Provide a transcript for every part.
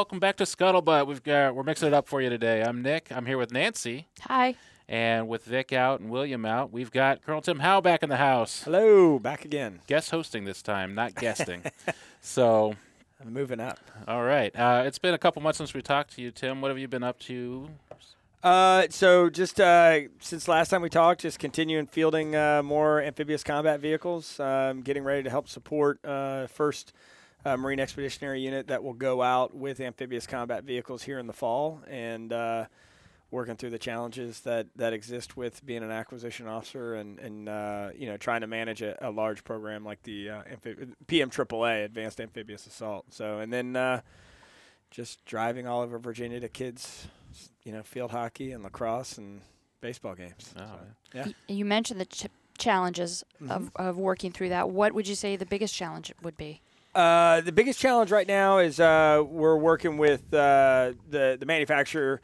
welcome back to Scuttlebutt. We've got we're mixing it up for you today. I'm Nick. I'm here with Nancy. Hi. And with Vic out and William out, we've got Colonel Tim Howe back in the house. Hello, back again. Guest hosting this time, not guesting. so I'm moving up. All right. Uh, it's been a couple months since we talked to you, Tim. What have you been up to? Uh, so just uh, since last time we talked, just continuing fielding uh, more amphibious combat vehicles, um, getting ready to help support uh, first uh, Marine Expeditionary Unit that will go out with amphibious combat vehicles here in the fall, and uh, working through the challenges that, that exist with being an acquisition officer and, and uh, you know trying to manage a, a large program like the uh, amphib- PMAAA Advanced Amphibious Assault. So and then uh, just driving all over Virginia to kids, you know, field hockey and lacrosse and baseball games. Oh, so, yeah. Y- You mentioned the ch- challenges of, of working through that. What would you say the biggest challenge would be? Uh, the biggest challenge right now is uh, we're working with uh, the the manufacturer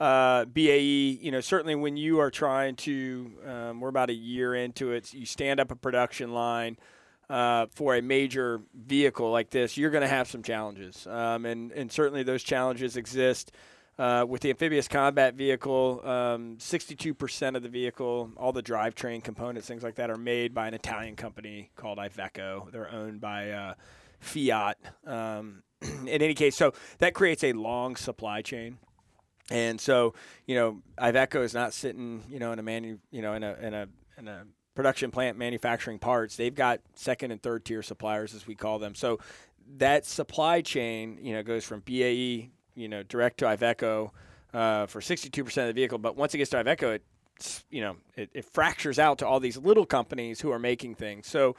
uh, BAE. You know, certainly when you are trying to, um, we're about a year into it. You stand up a production line uh, for a major vehicle like this. You're going to have some challenges, um, and and certainly those challenges exist. With the amphibious combat vehicle, um, 62% of the vehicle, all the drivetrain components, things like that, are made by an Italian company called Iveco. They're owned by Fiat. Um, in any case, so that creates a long supply chain. And so, you know, Iveco is not sitting, you know, in a manu- you know, in a in a in a production plant manufacturing parts. They've got second and third tier suppliers, as we call them. So that supply chain, you know, goes from BAE, you know, direct to Iveco uh, for 62% of the vehicle. But once it gets to Iveco, it, you know, it, it fractures out to all these little companies who are making things. So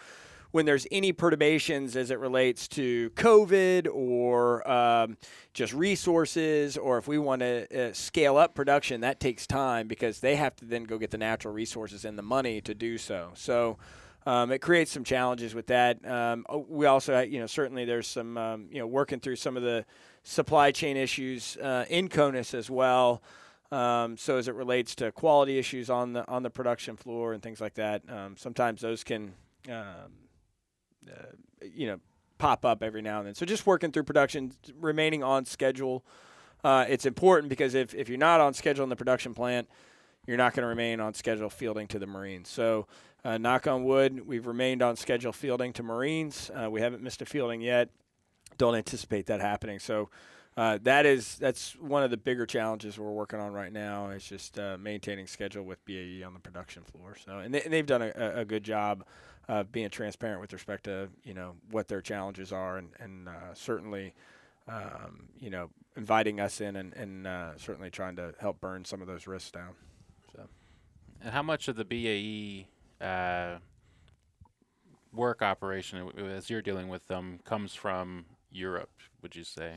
when there's any perturbations as it relates to COVID or um, just resources, or if we want to uh, scale up production, that takes time because they have to then go get the natural resources and the money to do so. So. Um, it creates some challenges with that. Um, oh, we also, you know, certainly there's some, um, you know, working through some of the supply chain issues uh, in CONUS as well. Um, so as it relates to quality issues on the on the production floor and things like that, um, sometimes those can um, uh, you know, pop up every now and then. So just working through production, remaining on schedule. Uh, it's important because if, if you're not on schedule in the production plant, you're not going to remain on schedule fielding to the Marines. So, uh, knock on wood, we've remained on schedule fielding to Marines. Uh, we haven't missed a fielding yet. Don't anticipate that happening. So, uh, that is that's one of the bigger challenges we're working on right now. Is just uh, maintaining schedule with BAE on the production floor. So, and, they, and they've done a, a good job uh, being transparent with respect to you know what their challenges are, and and uh, certainly um, you know inviting us in and, and uh, certainly trying to help burn some of those risks down. So And how much of the BAE uh, work operation, as you're dealing with them, comes from Europe? Would you say?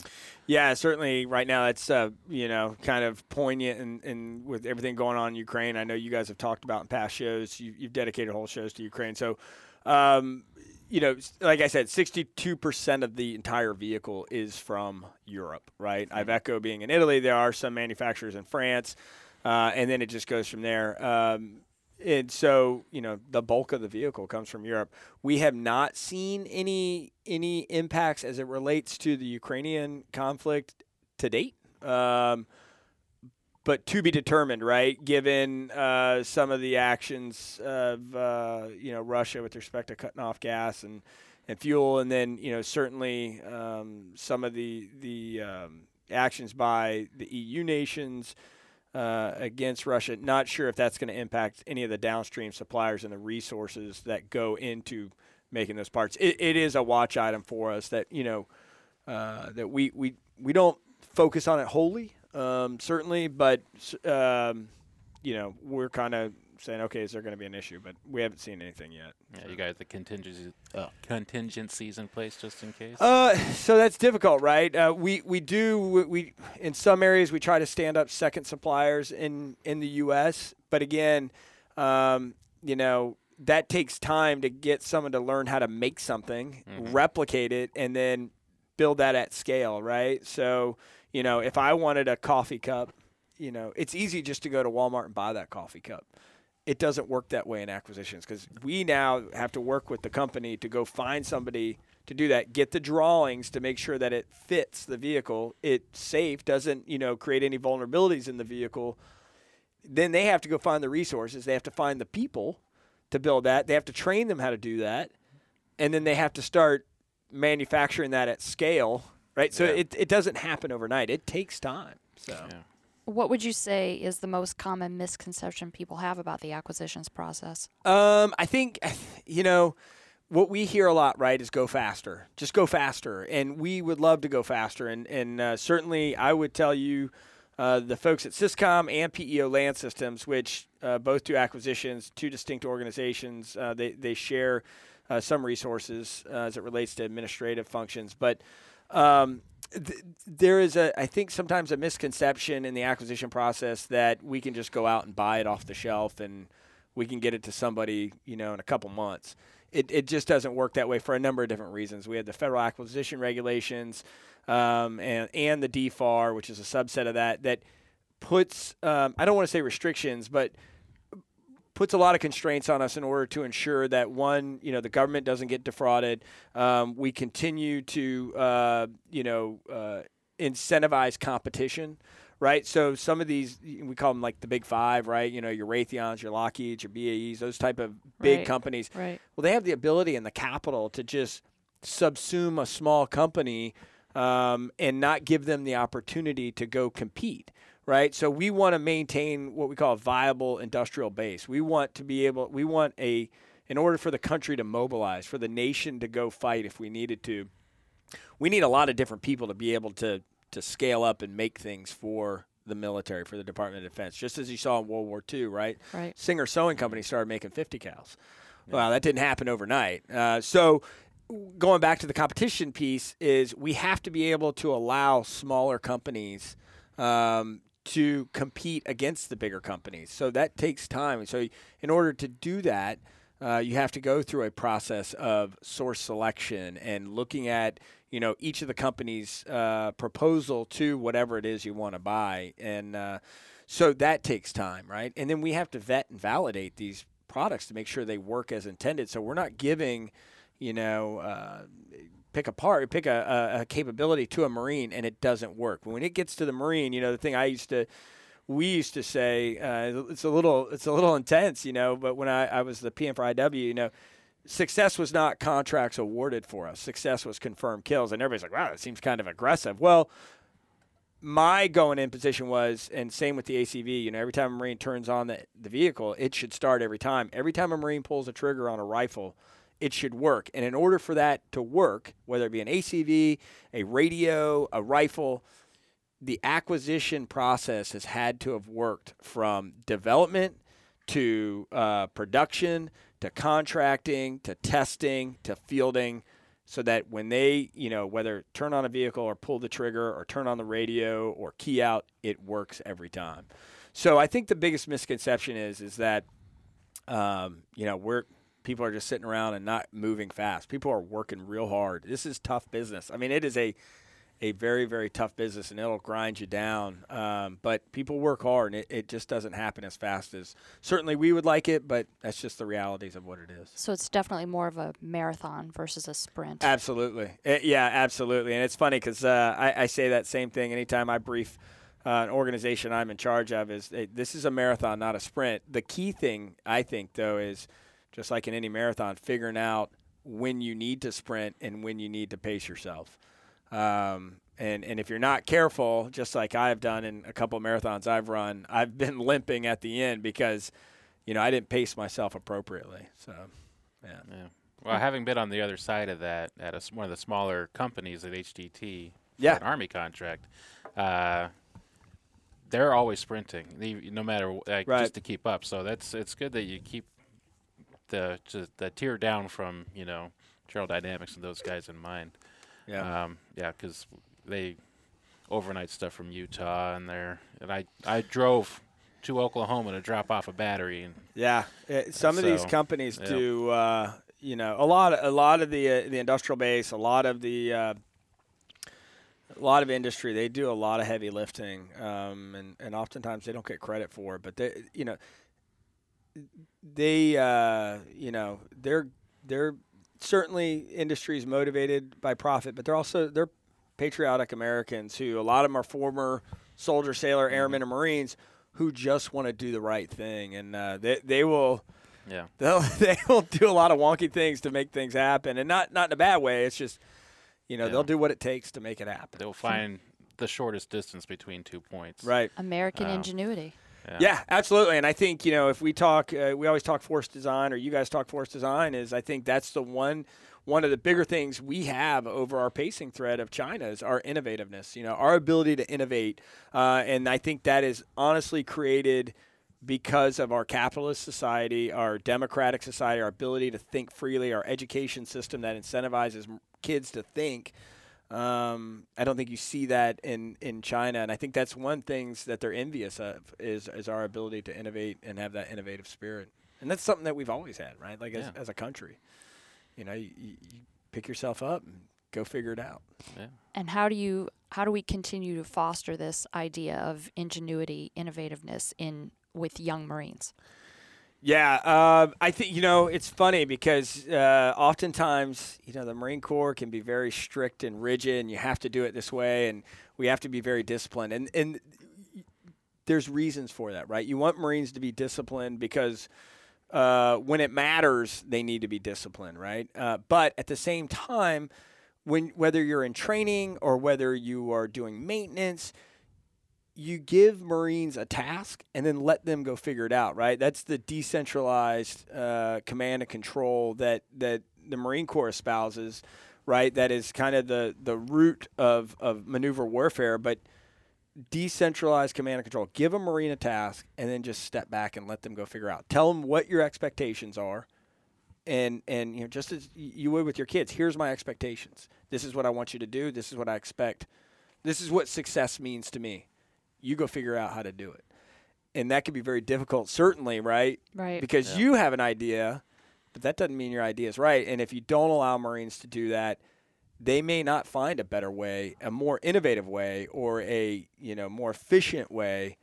yeah, certainly right now it's uh, you know kind of poignant and, and with everything going on in Ukraine. I know you guys have talked about in past shows. You, you've dedicated whole shows to Ukraine, so. Um, you know, like I said, 62% of the entire vehicle is from Europe, right? Iveco being in Italy, there are some manufacturers in France, uh, and then it just goes from there. Um, and so, you know, the bulk of the vehicle comes from Europe. We have not seen any any impacts as it relates to the Ukrainian conflict to date. Um, but to be determined, right? Given uh, some of the actions of uh, you know Russia with respect to cutting off gas and, and fuel, and then you know certainly um, some of the the um, actions by the EU nations uh, against Russia. Not sure if that's going to impact any of the downstream suppliers and the resources that go into making those parts. It, it is a watch item for us that you know uh, that we, we we don't focus on it wholly, um, certainly, but um, you know we're kind of saying, okay, is there going to be an issue? But we haven't seen anything yet. Yeah, you got the contingencies, uh, contingencies in place just in case. Uh, so that's difficult, right? Uh, we we do we, we in some areas we try to stand up second suppliers in in the U.S. But again, um, you know that takes time to get someone to learn how to make something, replicate it, and then build that at scale, right? So you know, if I wanted a coffee cup, you know, it's easy just to go to Walmart and buy that coffee cup. It doesn't work that way in acquisitions because we now have to work with the company to go find somebody to do that, get the drawings to make sure that it fits the vehicle, it's safe, doesn't you know create any vulnerabilities in the vehicle. Then they have to go find the resources. They have to find the people to build that. They have to train them how to do that, and then they have to start manufacturing that at scale. Right, so Yeah. it, it doesn't happen overnight. It takes time. So Yeah. What would you say is the most common misconception people have about the acquisitions process? Um, I think you know what we hear a lot, right? Is go faster, just go faster, and we would love to go faster, and and uh, certainly I would tell you. Uh, the folks at Syscom and PEO Land Systems, which uh, both do acquisitions, two distinct organizations, uh, they, they share uh, some resources uh, as it relates to administrative functions. But um, th- there is a, I think sometimes a misconception in the acquisition process that we can just go out and buy it off the shelf and we can get it to somebody, you know, in a couple months. It, it just doesn't work that way for a number of different reasons. We have the federal acquisition regulations um, and, and the DFAR, which is a subset of that, that puts, um, I don't want to say restrictions, but puts a lot of constraints on us in order to ensure that one, you know, the government doesn't get defrauded. Um, we continue to, uh, you know, uh, incentivize competition, right? So some of these we call them like the big five, right? You know, your Raytheons, your Lockheeds, your BAEs, those type of big Right. companies. Right. Well, they have the ability and the capital to just subsume a small company um, and not give them the opportunity to go compete, right? So we want to maintain what we call a viable industrial base. We want to be able, we want a, in order for the country to mobilize, for the nation to go fight if we needed to, we need a lot of different people to be able to to scale up and make things for the military, for the Department of Defense, just as you saw in World War II, right? Right. Singer Sewing Company started making 50 cows. Well, that didn't happen overnight. Uh, so, going back to the competition piece, is we have to be able to allow smaller companies um, to compete against the bigger companies. So that takes time. So, in order to do that, uh, you have to go through a process of source selection and looking at you know each of the companies' uh, proposal to whatever it is you want to buy, and uh, so that takes time, right? And then we have to vet and validate these products to make sure they work as intended. So we're not giving, you know, uh, pick a part, pick a, a, a capability to a Marine, and it doesn't work. When it gets to the Marine, you know, the thing I used to we used to say uh, it's a little it's a little intense, you know. But when I, I was the PM for IW, you know, success was not contracts awarded for us. Success was confirmed kills, and everybody's like, "Wow, that seems kind of aggressive." Well, my going in position was, and same with the ACV. You know, every time a Marine turns on the the vehicle, it should start every time. Every time a Marine pulls a trigger on a rifle, it should work. And in order for that to work, whether it be an ACV, a radio, a rifle, the acquisition process has had to have worked from development to uh, production to contracting to testing to fielding so that when they you know whether turn on a vehicle or pull the trigger or turn on the radio or key out it works every time so i think the biggest misconception is is that um, you know we're people are just sitting around and not moving fast people are working real hard this is tough business i mean it is a a very very tough business and it'll grind you down um, but people work hard and it, it just doesn't happen as fast as certainly we would like it but that's just the realities of what it is So it's definitely more of a marathon versus a sprint. Absolutely. Uh, yeah, absolutely. And it's funny because uh, I, I say that same thing anytime I brief uh, an organization I'm in charge of is hey, this is a marathon, not a sprint. The key thing I think though is just like in any marathon, figuring out when you need to sprint and when you need to pace yourself. Um, and, and if you're not careful, just like I've done in a couple of marathons I've run, I've been limping at the end because, you know, I didn't pace myself appropriately. So, yeah. Yeah. Well, having been on the other side of that at a one of the smaller companies at HDT, Yeah. an Army contract, uh, they're always sprinting, they, no matter like Right. just to keep up. So that's it's good that you keep the the tier down from you know General Dynamics and those guys in mind. Yeah. Um, yeah, because they overnight stuff from Utah and there, and I I drove to Oklahoma to drop off a battery and Yeah, Uh, some of these companies yeah. do. Uh, you know, a lot, a lot of the uh, the industrial base, a lot of the, uh, a lot of industry, they do a lot of heavy lifting, um, and and oftentimes they don't get credit for it. But they, you know, they, uh, you know, they're they're certainly industries motivated by profit, but they're also they're patriotic Americans who a lot of them are former soldier, sailor, airmen, and Marines who just want to do the right thing, and uh, they they will. Yeah. They'll they will do a lot of wonky things to make things happen, and not not in a bad way. It's just, you know, Yeah. they'll do what it takes to make it happen. They'll find the shortest distance between two points. Right. American Wow. ingenuity. Yeah, absolutely. And I think you know if we talk, uh, we always talk force design, or you guys talk force design. Is I think that's the one one of the bigger things we have over our pacing threat of China is our innovativeness. You know, our ability to innovate, uh, and I think that is honestly created because of our capitalist society, our democratic society, our ability to think freely, our education system that incentivizes kids to think. Um, I don't think you see that in, in China, and I think that's one things that they're envious of is is our ability to innovate and have that innovative spirit, and that's something that we've always had, right? Like as, Yeah. as a country, you know, you, you you pick yourself up and go figure it out. And how do you how do we continue to foster this idea of ingenuity, innovativeness in with young Marines? Yeah, uh, I think you know it's funny because uh, oftentimes you know the Marine Corps can be very strict and rigid, and you have to do it this way, and we have to be very disciplined, and and there's reasons for that, right? You want Marines to be disciplined because uh, when it matters, they need to be disciplined, right? Uh, but at the same time, when whether you're in training or whether you are doing maintenance, you give Marines a task and then let them go figure it out, right? That's the decentralized uh, command and control that that the Marine Corps espouses, right? That is kind of the the root of of maneuver warfare, but decentralized command and control. Give a Marine a task and then just step back and let them go figure out. Tell them what your expectations are. And and you know just as you would with your kids, here's my expectations. This is what I want you to do. This is what I expect. This is what success means to me you go figure out how to do it. And that can be very difficult, certainly, right? Right. Because Yeah. you have an idea, but that doesn't mean your idea is right. And if you don't allow Marines to do that, they may not find a better way, a more innovative way, or a you know more efficient way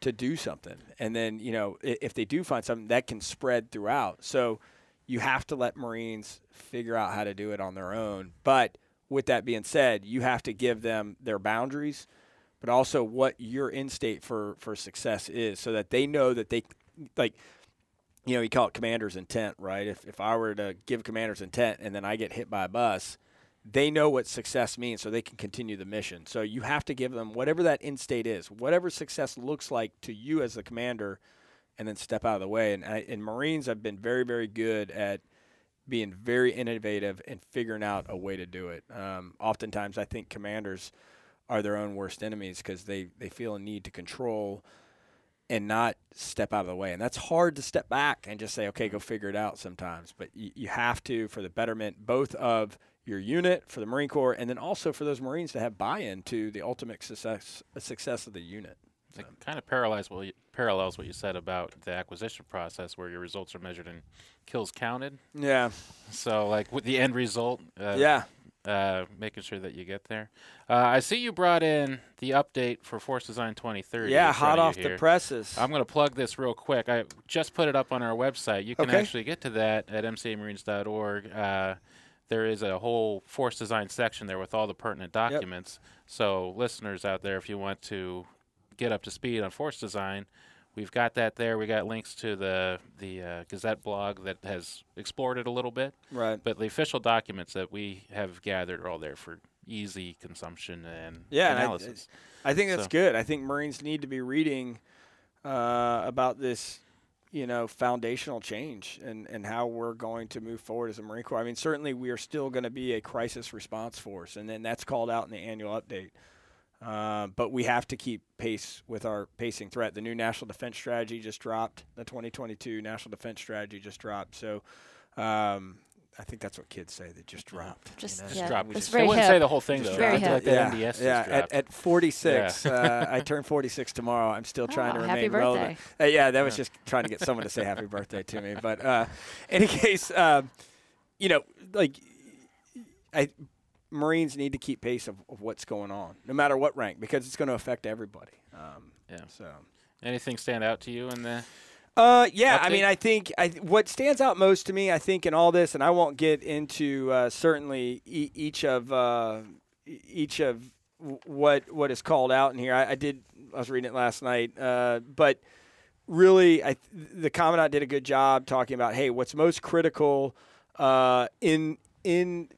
to do something. And then you know if they do find something, that can spread throughout. So you have to let Marines figure out how to do it on their own. But with that being said, you have to give them their boundaries but also what your end state for for success is, so that they know that they like. You know, you call it commander's intent, right? If if I were to give commander's intent and then I get hit by a bus, they know what success means, so they can continue the mission. So you have to give them whatever that end state is, whatever success looks like to you as the commander, and then step out of the way. And I, and Marines have been very very good at being very innovative and figuring out a way to do it. Um, oftentimes, I think commanders are their own worst enemies because they, they feel a need to control and not step out of the way. And that's hard to step back and just say, okay, go figure it out sometimes. But you, you have to for the betterment both of your unit, for the Marine Corps, and then also for those Marines to have buy in to the ultimate success, success of the unit. It kind of parallels what you, parallels what you said about the acquisition process, where your results are measured in kills counted. Yeah. So, like with the end result, uh, yeah. Uh, making sure that you get there. Uh, I see you brought in the update for Force Design 2030. Yeah. Hot off the presses. I'm going to plug this real quick. I just put it up on our website. You can Okay. actually get to that at mcamarines.org. Uh, there is a whole force design section there with all the pertinent documents. So, listeners out there, if you want to get up to speed on force design, we've got that there. We got links to the the uh, Gazette blog that has explored it a little bit. right. But the official documents that we have gathered are all there for easy consumption and Yeah, and I- analysis. I think that's So- good. I think Marines need to be reading uh, about this, you know, foundational change and, and how we're going to move forward as a Marine Corps. I mean, certainly we are still going to be a crisis response force, and then that's called out in the annual update. Uh, but we have to keep pace with our pacing threat. The new National Defense Strategy just dropped. The 2022 National Defense Strategy just dropped. So um, I think that's what kids say. They just dropped. you Just- know? just yeah, drop. it's Just, very they wouldn't hip. say the whole thing Just though. very hip. like the yeah, NDS just yeah. At, dropped. at 46, uh, I turn 46 tomorrow. I'm still trying to Oh, remain happy relevant. birthday. Uh, yeah, that was just trying to get someone to say happy birthday to me. But uh, in any case, um, you know, like I, Marines need to keep pace of, of what's going on, no matter what rank, because it's going to affect everybody. Um, Yeah. So. Anything stand out to you in the? Uh, yeah. I mean, I think I, what stands out most to me, I think, in all this, and I won't get into uh, certainly e- each of uh, each of w- what what is called out in here. I, I did. I was reading it last night, uh, but really, I the commandant did a good job talking about, hey, what's most critical uh, in in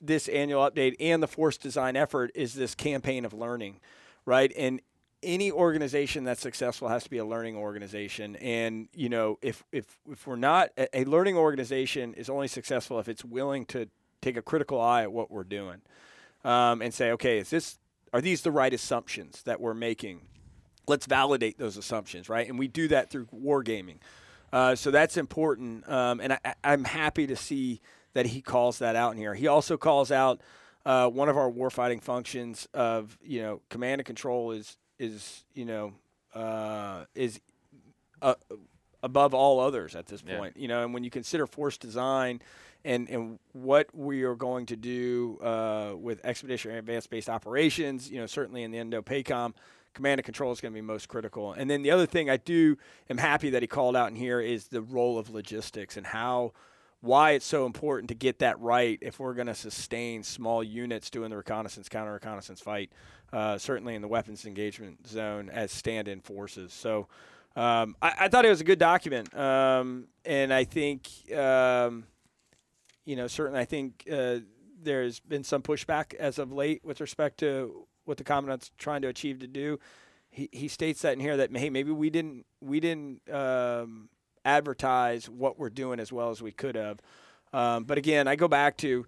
this annual update and the force design effort is this campaign of learning, right? And any organization that's successful has to be a learning organization. And you know, if if if we're not a, learning organization is only successful if it's willing to take a critical eye at what we're doing um, and say, okay, is this are these the right assumptions that we're making? Let's validate those assumptions, right? And we do that through wargaming. Uh, so that's important, um, and I- I'm happy to see that he calls that out in here. He also calls out uh, one of our warfighting functions of you know command and control is is you know uh, is uh, above all others at this Yeah. point. You know, and when you consider force design and and what we are going to do uh, with expeditionary advanced based operations, you know, certainly in the Indo-PACOM, command and control is going to be most critical. And then the other thing I do am happy that he called out in here is the role of logistics and how why it's so important to get that right if we're going to sustain small units doing the reconnaissance counter reconnaissance fight uh, certainly in the weapons engagement zone as stand-in forces. So um, I, I thought it was a good document um, and i think um, you know certainly i think uh, there's been some pushback as of late with respect to what the commandant's trying to achieve to do. He, he states that in here that hey maybe we didn't we didn't um, advertise what we're doing as well as we could have. Um, but again, I go back to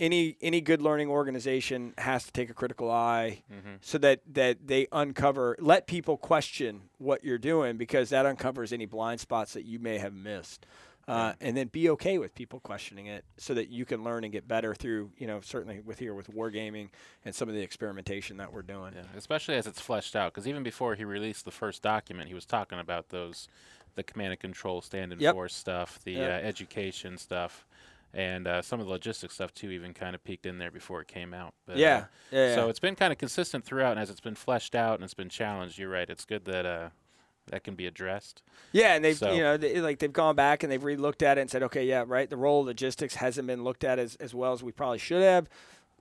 any any good learning organization has to take a critical eye so that that they uncover let people question what you're doing because that uncovers any blind spots that you may have missed. Uh, and then be okay with people questioning it so that you can learn and get better through, you know, certainly with here with wargaming and some of the experimentation that we're doing. Yeah, especially as it's fleshed out. Because even before he released the first document, he was talking about those, the command and control stand-in Yep. force stuff, the Yep. uh, education stuff, and uh, some of the logistics stuff too. Even kind of peeked in there before it came out. But, uh, Yeah, yeah, So yeah. it's been kind of consistent throughout, and as it's been fleshed out and it's been challenged, you're right. It's good that uh, that can be addressed. Yeah, and they've So- you know they, like they've gone back and they've re-looked at it and said, okay, yeah, right. The role of logistics hasn't been looked at as, as well as we probably should have.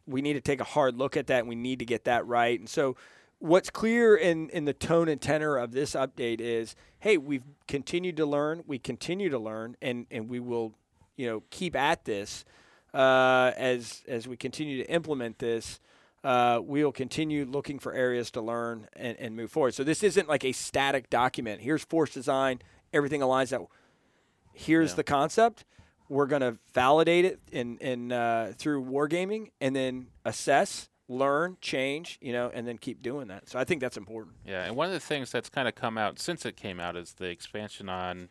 We need to take a hard look at that, and we need to get that right. And so, what's clear in in the tone and tenor of this update is, hey, we've continued to learn, we continue to learn, and and we will, you know, keep at this uh, as as we continue to implement this. Uh, we'll continue looking for areas to learn and, and move forward. So this isn't like a static document. Here's force design. Everything aligns that. Here's Yeah. the concept. We're going to validate it in, in uh, through wargaming and then assess, learn, change, you know, and then keep doing that. So I think that's important. Yeah, and one of the things that's kind of come out since it came out is the expansion on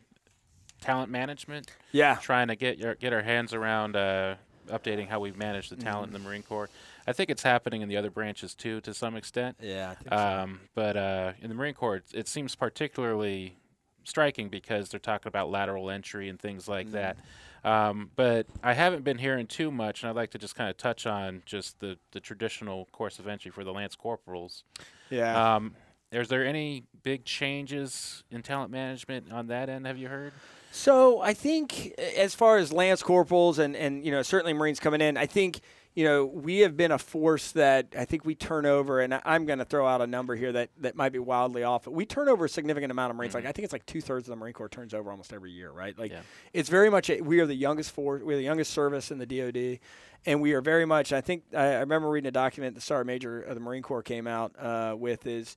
talent management. Yeah. trying to get your, get our hands around uh, updating how we manage the Mm-hmm. talent in the Marine Corps. I think it's happening in the other branches too, to some extent. Yeah. Um, but uh, in the Marine Corps, it, it seems particularly striking because they're talking about lateral entry and things like Mm. that. Um, but I haven't been hearing too much, and I'd like to just kind of touch on just the, the traditional course of entry for the Lance Corporals. yeah. Um, is there any big changes in talent management on that end? Have you heard? So I think as far as lance corporals and and you know certainly Marines coming in, I think you know we have been a force that I think we turn over, and I'm going to throw out a number here that that might be wildly off, but we turn over a significant amount of Marines. Like I think it's like two thirds of the Marine Corps turns over almost every year, right? Like Yeah. it's very much a, we are the youngest force, we're the youngest service in the DoD, and we are very much. I think I, I remember reading a document the Sergeant Major of the Marine Corps came out uh, with is.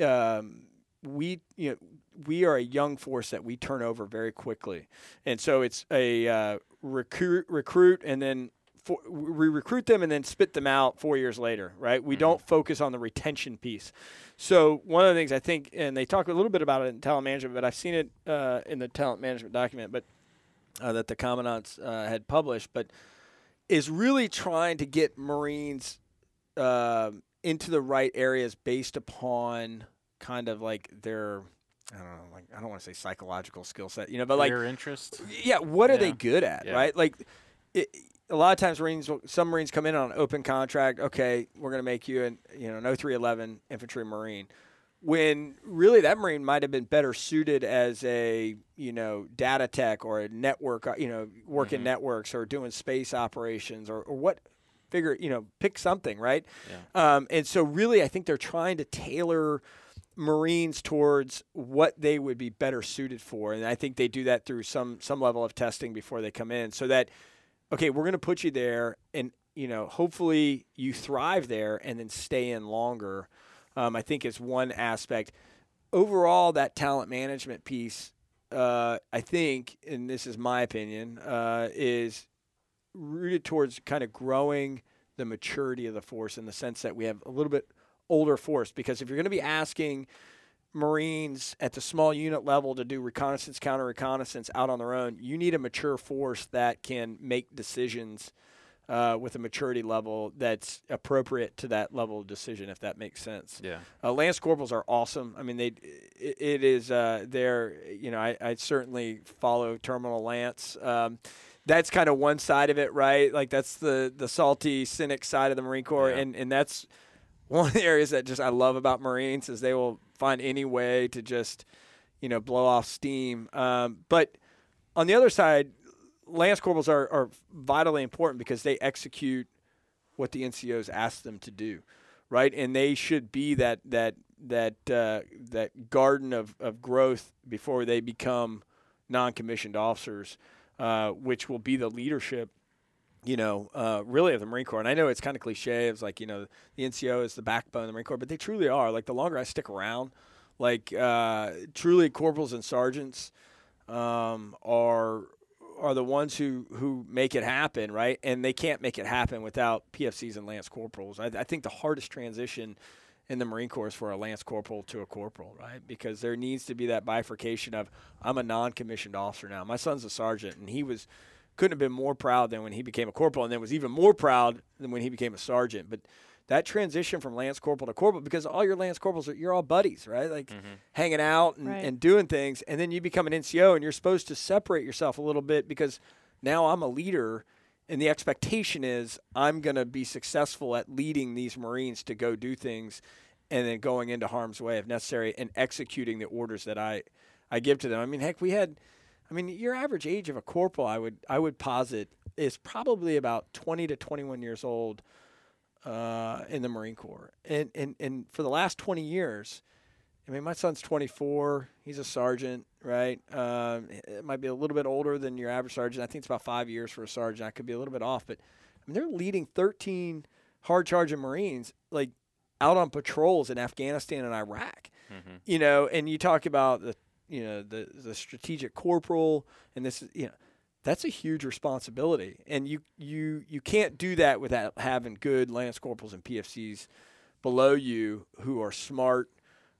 Um, we you know we are a young force that we turn over very quickly, and so it's a uh, recruit recruit and then for, we recruit them and then spit them out four years later, right? We don't focus on the retention piece. So one of the things I think, and they talk a little bit about it in talent management, but I've seen it uh, in the talent management document, but uh, that the commandants uh, had published, but is really trying to get Marines um into the right areas based upon kind of like their I don't know, like I don't want to say psychological skill set, you know, but like Your interest? yeah, what are they good at, Yeah. right? Like it, a lot of times Marines some Marines come in on an open contract, okay, we're going to make you an you know, an 0311 infantry marine. when really that Marine might have been better suited as a you know data tech or a network, uh, you know, working Mhm. networks or doing space operations or, or what. Figure you know, pick something, right? Yeah. Um, and so really, I think they're trying to tailor Marines towards what they would be better suited for, and I think they do that through some some level of testing before they come in, so that okay, we're going to put you there, and you know, hopefully you thrive there and then stay in longer. Um, I think is one aspect. Overall, that talent management piece, uh, I think, and this is my opinion, uh, is rooted towards kind of growing the maturity of the force in the sense that we have a little bit older force. Because if you're going to be asking Marines at the small unit level to do reconnaissance, counter reconnaissance out on their own, you need a mature force that can make decisions uh, with a maturity level that's appropriate to that level of decision, if that makes sense. Yeah. Uh, Lance corporals are awesome. I mean, they it, it is uh, they're you know I, I certainly follow Terminal Lance. Um, that's kind of one side of it, right? Like that's the the salty cynic side of the Marine Corps, Yeah. and and that's one of the areas that just I love about Marines is they will find any way to just you know blow off steam. Um, but on the other side, Lance corporals are, are vitally important because they execute what the NCOs ask them to do, right? And they should be that that that uh, that garden of, of growth before they become non-commissioned officers, uh, which will be the leadership, you know, uh, really of the Marine Corps. And I know it's kind of cliche. It's like you know the NCO is the backbone of the Marine Corps, but they truly are. Like the longer I stick around, like uh, truly corporals and sergeants um, are are the ones who who make it happen, right? And they can't make it happen without PFCs and lance corporals. I, I think the hardest transition in the Marine Corps for a lance corporal to a corporal, right? Because there needs to be that bifurcation of I'm a non-commissioned officer now. My son's a sergeant, and he was couldn't have been more proud than when he became a corporal, and then was even more proud than when he became a sergeant. But that transition from lance corporal to corporal, because all your lance corporals are you're all buddies, right? Like mm-hmm. hanging out and, Right. and doing things, and then you become an NCO, and you're supposed to separate yourself a little bit because now I'm a leader, and the expectation is I'm going to be successful at leading these Marines to go do things, and then going into harm's way if necessary, and executing the orders that I I give to them. I mean, heck, we had, I mean, your average age of a corporal, I would I would posit is probably about 20 to 21 years old uh, in the Marine Corps, and and and for the last 20 years. I mean, my son's 24. He's a sergeant, right? Um, it might be a little bit older than your average sergeant. I think it's about five years for a sergeant. I could be a little bit off, but I mean, they're leading 13 hard charging Marines like out on patrols in Afghanistan and Iraq. Mhm. You know, and you talk about the you know the the strategic corporal, and this is you know that's a huge responsibility, and you you you can't do that without having good lance corporals and PFCs below you who are smart.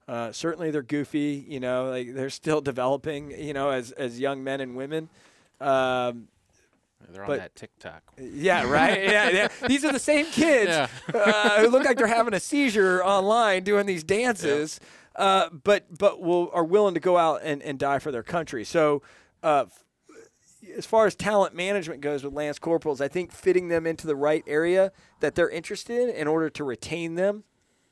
Uh, certainly, they're goofy. You know, like they're still developing. You know, as as young men and women. Um, They're on But- that TikTok. yeah, right. yeah, yeah. These are the same kids Yeah. uh, who look like they're having a seizure online doing these dances, uh, but but will are willing to go out and, and die for their country. So, uh, as far as talent management goes with lance corporals, I think fitting them into the right area that they're interested in in order to retain them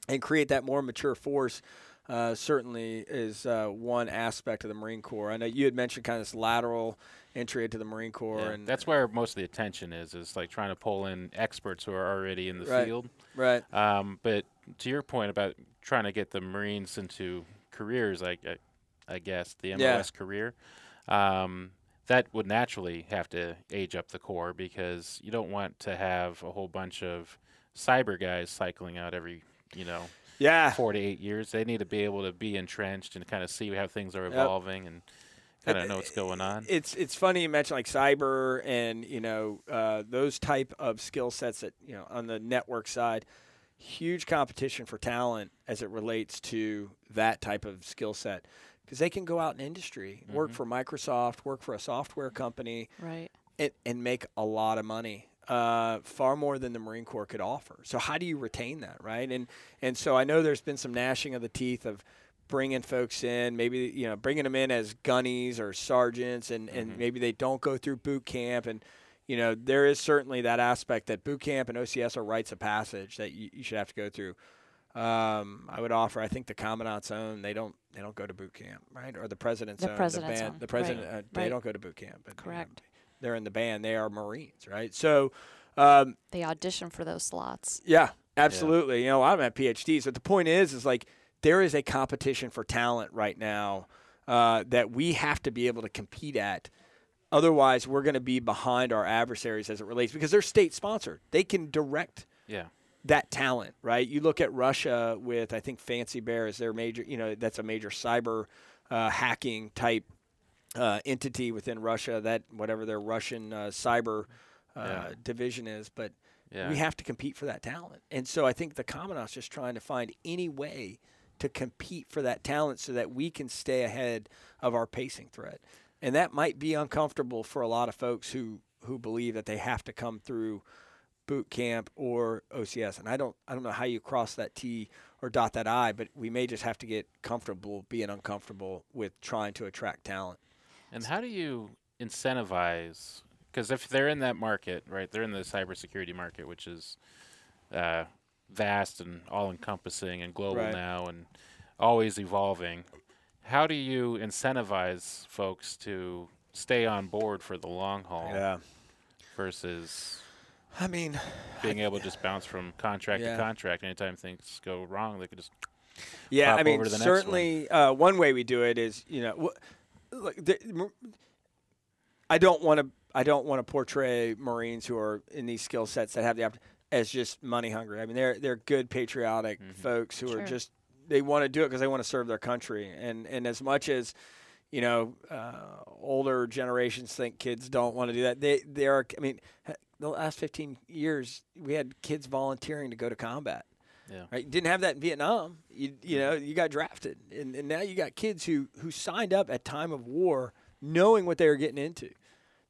and create that more mature force. Uh, certainly is uh, one aspect of the Marine Corps. I know you had mentioned kind of this lateral entry into the Marine Corps, Yeah, and that's where most of the attention is, is like trying to pull in experts who are already in the Right. field. right. Um, but to your point about trying to get the Marines into careers, like I, I guess the MOS Yeah. career, um, that would naturally have to age up the Corps because you don't want to have a whole bunch of cyber guys cycling out every, you know, Yeah, four to eight years. They need to be able to be entrenched and kind of see how things are Yep. evolving and kind of know what's going on. it's it's funny you mentioned like cyber and you know uh, those type of skill sets that you know on the network side huge competition for talent as it relates to that type of skill set because they can go out in industry work Mhm. for microsoft work for a software company Right. and, and make a lot of money uh, far more than the marine corps could offer so how do you retain that right and and so i know there's been some gnashing of the teeth of bringing folks in, maybe you know bringing them in as gunnies or sergeants, and and Mhm. maybe they don't go through boot camp, and you know there is certainly that aspect that boot camp and OCS are rites of passage that you, you should have to go through. Um, I would offer. I think the commandant's own. They don't. They don't go to boot camp, right? Or the president's The own. president's the band. own, The president. right, Uh, they right. don't go to boot camp. But, you know, Correct. they're in the band. They are Marines, right? So, um, They audition for those slots. yeah, absolutely. You know, I'm at PhDs, but the point is, is like there is a competition for talent right now uh, that we have to be able to compete at. Otherwise, we're going to be behind our adversaries as it relates because they're state sponsored. They can direct Yeah. that talent, right? You look at Russia with, I think, Fancy Bear is their major, you know, that's a major cyber uh, hacking type uh, entity within Russia, that whatever their Russian uh, cyber uh, Yeah. division is. But Yeah. we have to compete for that talent. And so I think the Commandant's just trying to find any way to compete for that talent so that we can stay ahead of our pacing threat. And that might be uncomfortable for a lot of folks who, who believe that they have to come through boot camp or OCS. And I don't I don't know how you cross that T or dot that I, but we may just have to get comfortable being uncomfortable with trying to attract talent. And how do you incentivize? Because if they're in that market, right, they're in the cybersecurity market, which is uh, vast and all-encompassing and global Right. now and always evolving. How do you incentivize folks to stay on board for the long haul Yeah. versus I mean, being able to just bounce from contract Yeah. to contract anytime things go wrong? They could just Yeah, pop I mean, over to the next one. certainly uh, one way we do it is, you know, wh- look, the, m- I don't want to. I don't want to portray Marines who are in these skill sets that have the opportunity as just money hungry. I mean, they're they're good, patriotic Mhm. folks who Sure. are just they want to do it because they want to serve their country. And and as much as you know, uh, older generations think kids don't want to do that. They they are. I mean, the last fifteen years we had kids volunteering to go to combat yeah. right? You didn't have that in Vietnam. You you know you got drafted, and, and now you got kids who who signed up at time of war, knowing what they were getting into.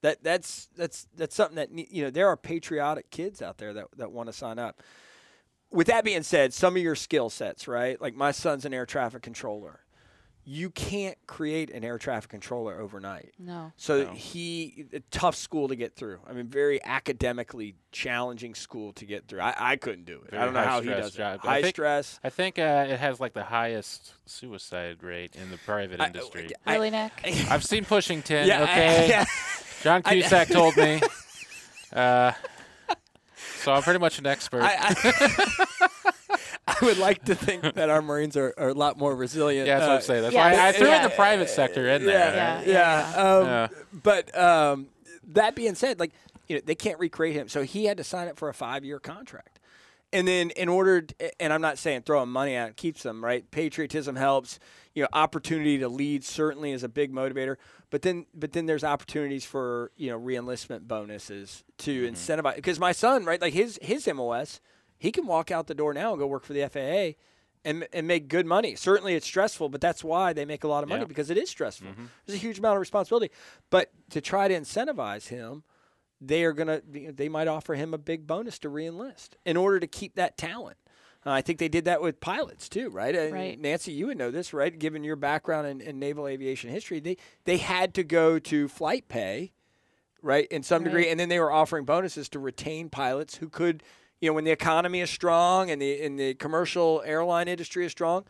That that's that's that's something that you know there are patriotic kids out there that that want to sign up. With that being said, some of your skill sets, right? Like my son's an air traffic controller. You can't create an air traffic controller overnight. No. So No. he a tough school to get through. I mean, very academically challenging school to get through. I, I couldn't do it. I don't know how he does job. it. I think- stress. I think uh, it has like the highest suicide rate in the private I- industry. I- Really, Nick? I've seen Pushing Tin. yeah, I- okay, yeah. John I- Cusack told me. Uh, so I'm pretty much an expert. I, I, I would like to think that our Marines are, are a lot more resilient. yeah, that's what uh, I'm saying. That's yeah. why I, I threw Yeah. in the private sector in Yeah, there. Yeah, yeah. yeah, Um, Yeah. But um, that being said, like you know, they can't recreate him, so he had to sign up for a five-year contract. And then, in order, to, and I'm not saying throwing money out keeps them right. Patriotism helps. You know, opportunity to lead certainly is a big motivator. But then, but then there's opportunities for you know reenlistment bonuses to mm-hmm. incentivize. Because my son, right, like his his MOS, he can walk out the door now and go work for the FAA. And, and make good money. Certainly, it's stressful, but that's why they make a lot of money Yeah. because it is stressful. Mm-hmm. There's a huge amount of responsibility. But to try to incentivize him, they are gonna they might offer him a big bonus to reenlist in order to keep that talent. Uh, I think they did that with pilots too, right? And Right. Nancy, you would know this, right? Given your background in, in naval aviation history, they they had to go to flight pay, right, in some degree, and then they were offering bonuses to retain pilots who could, you know, when the economy is strong and the and the commercial airline industry is strong,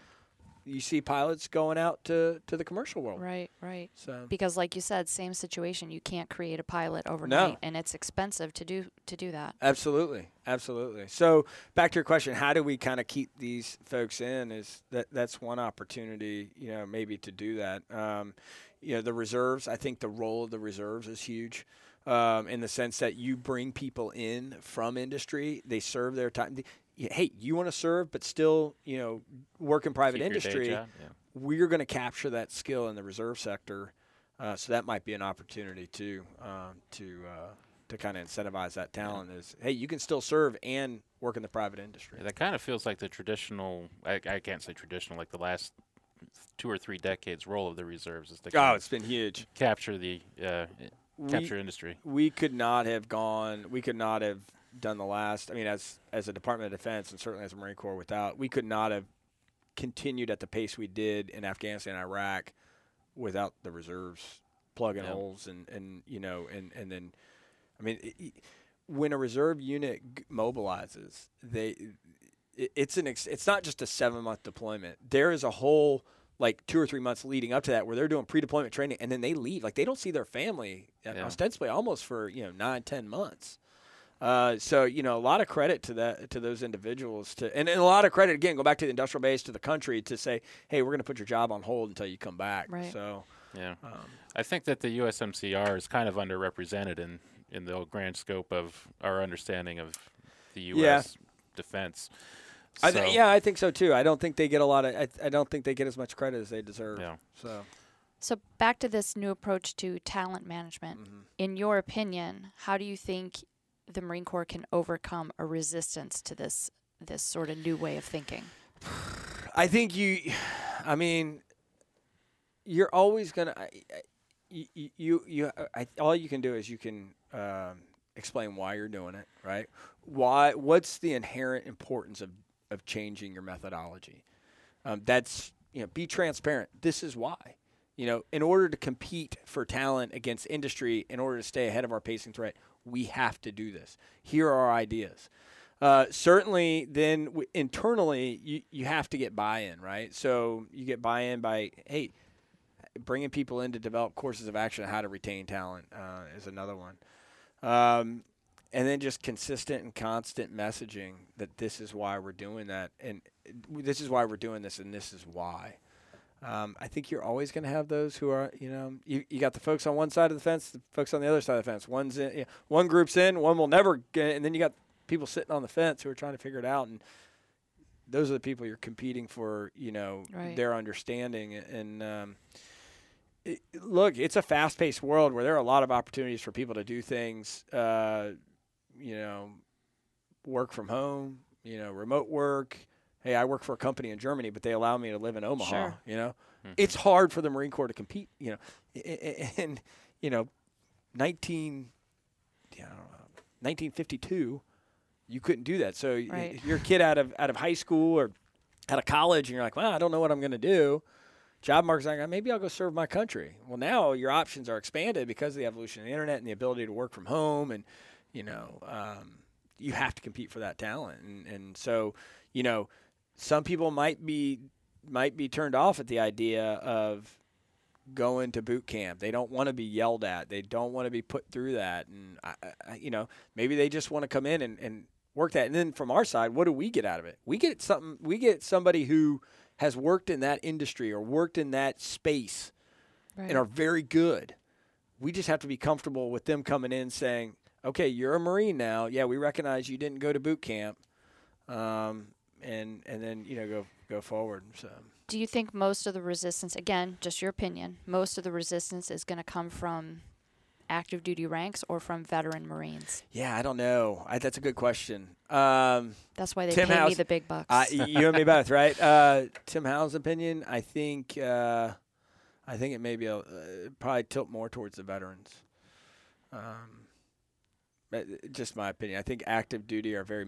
you see pilots going out to to the commercial world. Right, right. So Because, like you said, same situation. You can't create a pilot overnight, and it's expensive to do to do that. Absolutely, absolutely. So back to your question, how do we kind of keep these folks in? Is that that's one opportunity, you know, maybe to do that. Um, you know, the reserves. I think the role of the reserves is huge. Um, in the sense that you bring people in from industry, they serve their time. Hey, you want to serve, but still, you know, work in private Keep industry yeah. we're going to capture that skill in the reserve sector. Uh, so that might be an opportunity too um, to uh, to kind of incentivize that talent. Is hey, you can still serve and work in the private industry. Yeah, that kind of feels like the traditional. I, I can't say traditional, like the last two or three decades role of the reserves is to Oh, it's been huge. capture the uh, We, capture industry. we could not have gone. We could not have done the last. I mean, as as a Department of Defense and certainly as a Marine Corps, without we could not have continued at the pace we did in Afghanistan and Iraq without the reserves plugging Yeah. holes and and you know and and then I mean i i when a reserve unit g- mobilizes they it, it's an ex, it's not just a seven month deployment. There is a whole like two or three months leading up to that where they're doing pre deployment training and then they leave. Like they don't see their family uh, Yeah. ostensibly almost for you know nine ten months. Uh, so you know a lot of credit to that to those individuals to and, and a lot of credit again go back to the industrial base to the country to say hey we're going to put your job on hold until you come back. Right. So Yeah. um, I think that the USMCR is kind of underrepresented in, in the grand scope of our understanding of the U.S. defense. I th- yeah, I think so too. I don't think they get a lot of. I, I don't think they get as much credit as they deserve. Yeah. So So back to this new approach to talent management. Mm-hmm. In your opinion, how do you think the Marine Corps can overcome a resistance to this this sort of new way of thinking? I think you. I mean, you're always gonna. You you, you I, all you can do is you can um, explain why you're doing it, right? Why? What's the inherent importance of of changing your methodology? Um, that's you know, be transparent. This is why. You know, in order to compete for talent against industry, in order to stay ahead of our pacing threat, we have to do this. Here are our ideas. Uh, certainly, then w- internally, you, you have to get buy-in, right? So you get buy-in by hey, bringing people in to develop courses of action on how to retain talent uh, is another one, um, and then just consistent and constant messaging that this is why we're doing that, and this is why we're doing this, and this is why. Um, I think you're always going to have those who are, you know, you, you got the folks on one side of the fence, the folks on the other side of the fence. One's in, you know, one group's in, one will never get, and then you got people sitting on the fence who are trying to figure it out, and those are the people you're competing for, you know, Right. their understanding. And um, it, look, it's a fast-paced world where there are a lot of opportunities for people to do things, uh, you know, work from home, you know, remote work. Hey, I work for a company in Germany, but they allow me to live in Omaha. Sure. You know, Mhm. it's hard for the Marine Corps to compete. You know, and you know, nineteen, yeah, I don't know, nineteen fifty-two, you couldn't do that. So Right. you're a kid out of out of high school or out of college, and you're like, well, I don't know what I'm going to do. Job market's like, maybe I'll go serve my country. Well, now your options are expanded because of the evolution of the internet and the ability to work from home, and you know, um, you have to compete for that talent, and and so, you know, some people might be might be turned off at the idea of going to boot camp. They don't want to be yelled at. They don't want to be put through that, and I, I, you know, maybe they just want to come in and, and work that. And then from our side, what do we get out of it? We get something. We get somebody who has worked in that industry or worked in that space Right. and are very good. We just have to be comfortable with them coming in saying, "Okay, you're a Marine now. Yeah, we recognize you didn't go to boot camp." Um, and and then you know go go forward. So Do you think most of the resistance, again, just your opinion, most of the resistance is going to come from active duty ranks or from veteran Marines? yeah, I don't know. I, that's a good question. Um, That's why they Tim pay me the big bucks. You and me both, right? Uh, Tim Howe's opinion, I think, uh, I think it may be a, uh, probably tilt more towards the veterans. Um, just my opinion. I think active duty are very,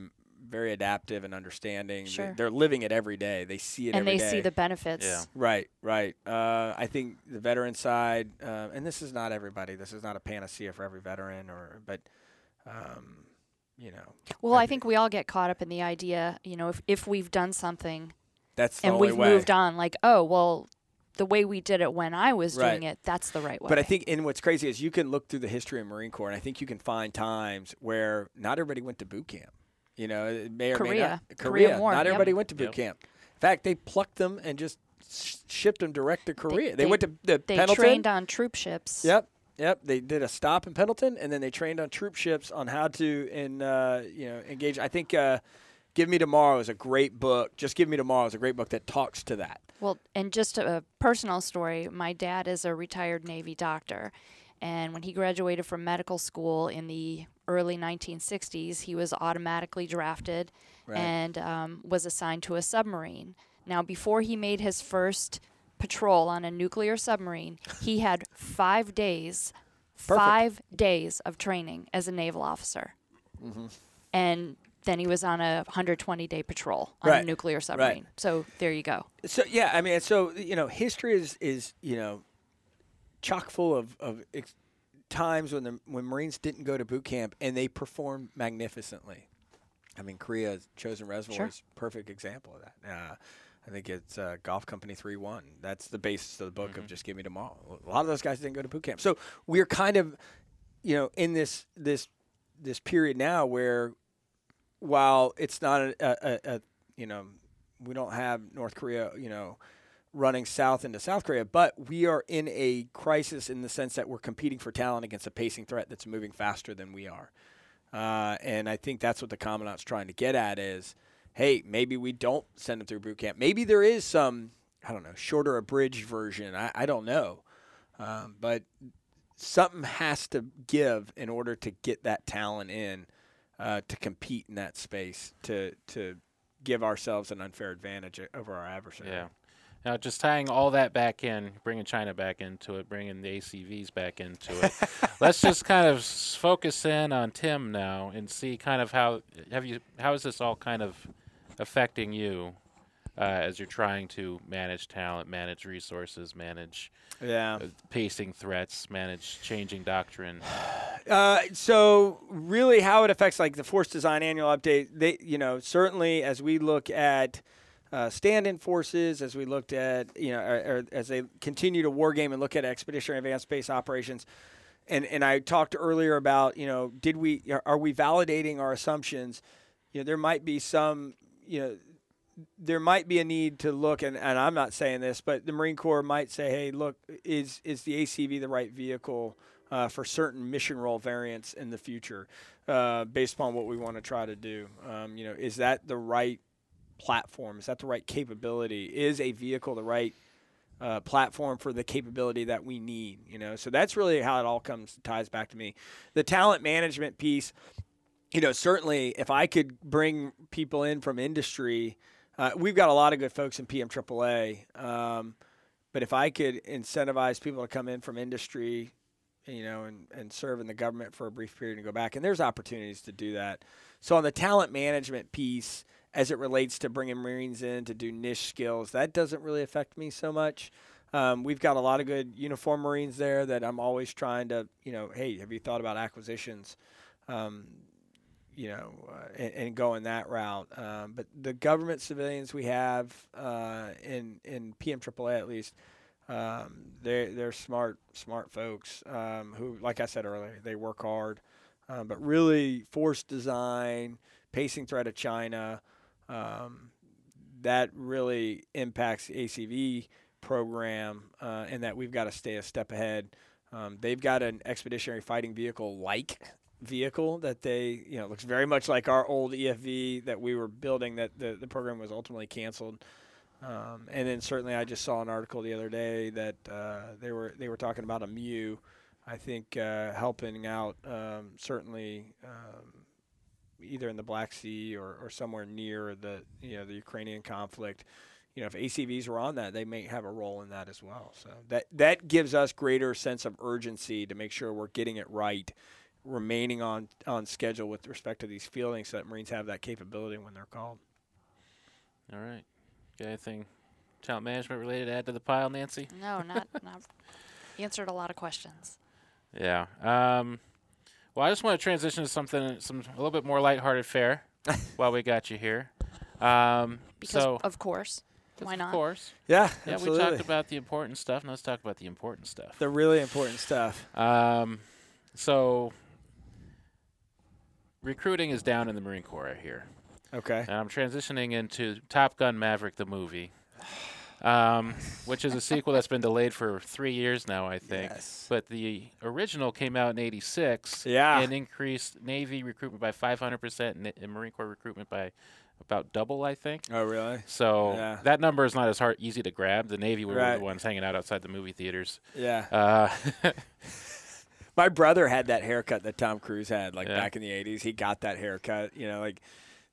very adaptive and understanding. They- Sure. They're living it every day. They see it and every they see the benefits. Yeah. Right, right. Uh, I think the veteran side, uh, and this is not everybody. This is not a panacea for every veteran, or but, um, you know, Well, I I think we all get caught up in the idea, you know, if, if we've done something that's the and only we've way. moved on, like, oh, well, the way we did it when I was Right. doing it, that's the right way. But I think, and what's crazy is you can look through the history of Marine Corps, and I think you can find times where not everybody went to boot camp. You know, it may or may Korea. not. Korea Korea. War, not yep. everybody went to boot Yep. camp. In fact, they plucked them and just sh- shipped them direct to Korea. They, they- went to the they Pendleton. trained on troop ships. Yep, yep. They did a stop in Pendleton, and then they trained on troop ships on how to in uh, you know engage. I think uh, "Give Me Tomorrow" is a great book. Just "Give Me Tomorrow" is a great book that talks to that. Well, and just a, a personal story my dad is a retired Navy doctor. And when he graduated from medical school in the early 1960s, he was automatically drafted Right. and um, was assigned to a submarine. Now, before he made his first patrol on a nuclear submarine, he had five days, Perfect. five days of training as a naval officer. Mm-hmm. And then he was on a 120 day patrol on Right. a nuclear submarine. So there you go. So yeah, I mean, so you know, history is is you know, chock full of of ex- times when the when Marines didn't go to boot camp and they performed magnificently. I mean, Korea's Chosin Reservoir Sure. is a perfect example of that. Uh, I think it's uh, Golf Company 3 1. That's the basis of the book of Just Give Me Tomorrow. A lot of those guys didn't go to boot camp. So we're kind of, you know, in this this this period now where while it's not a, a, a, a you know, we don't have North Korea, you know, running south into South Korea, but we are in a crisis in the sense that we're competing for talent against a pacing threat that's moving faster than we are. Uh, and I think that's what the commandant's trying to get at is, hey, maybe we don't send them through boot camp. Maybe there is some, I don't know, shorter abridged version. I, I don't know. Um, but something has to give in order to get that talent in uh, to compete in that space to to give ourselves an unfair advantage over our adversary. Yeah. Now, just tying all that back in, bringing China back into it, bringing the ACVs back into it. let's just kind of focus in on Tim now and see kind of how have you how is this all kind of affecting you uh, as you're trying to manage talent, manage resources, manage Yeah. uh, pacing threats, manage changing doctrine. Uh, so really, how it affects like the force design annual update? They, you know, certainly as we look at uh, stand-in forces, as we looked at, you know, or, or as they continue to war game and look at expeditionary advanced base operations, and and I talked earlier about, you know, did we are we validating our assumptions? You know, there might be some, you know. There might be a need to look, and, and I'm not saying this, but the Marine Corps might say, "Hey, look, is is the ACV the right vehicle uh, for certain mission role variants in the future, uh, based upon what we want to try to do. Um, you know, is that the right platform? Is that the right capability? Is a vehicle the right uh, platform for the capability that we need? You know, so that's really how it all comes ties back to me. The talent management piece. You know, certainly, if I could bring people in from industry, uh, we've got a lot of good folks in PM AAA. Um, but if I could incentivize people to come in from industry, you know, and, and serve in the government for a brief period and go back. And there's opportunities to do that. So on the talent management piece, as it relates to bringing Marines in to do niche skills, that doesn't really affect me so much. Um, we've got a lot of good uniform Marines there that I'm always trying to, you know, hey, have you thought about acquisitions? Um, you know, uh, and, and going that route. Um, but the government civilians we have uh, in in PM AAA at least, um, they're they're smart smart folks um, who, like I said earlier, they work hard. Um, but really, force design, pacing threat of China, um, that really impacts the ACV program, uh, and that we've got to stay a step ahead. Um, they've got an expeditionary fighting vehicle like vehicle that they, you know, looks very much like our old EFV that we were building. That the the program was ultimately canceled. Um, and then certainly, I just saw an article the other day that uh, they were they were talking about a MEU, I think uh, helping out um, certainly um, either in the Black Sea or, or somewhere near the you know the Ukrainian conflict. You know, if ACVs were on that, they may have a role in that as well. So that that gives us greater sense of urgency to make sure we're getting it right, remaining on on schedule with respect to these fieldings, so that Marines have that capability when they're called. All right. Got anything talent management related to add to the pile, Nancy? No, not not answered a lot of questions. Yeah. Um, well, I just want to transition to something, some a little bit more lighthearted fare, while we got you here. Um, Because so, of course, why not? of not? course. Yeah, Yeah, absolutely. we talked about the important stuff. Now let's talk about the important stuff. the really important stuff. Um, so recruiting is down in the Marine Corps right here, Okay. and I'm transitioning into Top Gun Maverick, the movie, um, which is a sequel that's been delayed for three years now, I think. Yes. But the original came out in '86 Yeah. and increased Navy recruitment by 500% and and Marine Corps recruitment by about double, I think. Oh, really? So Yeah. that number is not as hard easy to grab. The Navy were Right. the ones hanging out outside the movie theaters. Yeah. Uh, My brother had that haircut that Tom Cruise had, like Yeah. back in the '80s. He got that haircut. You know, like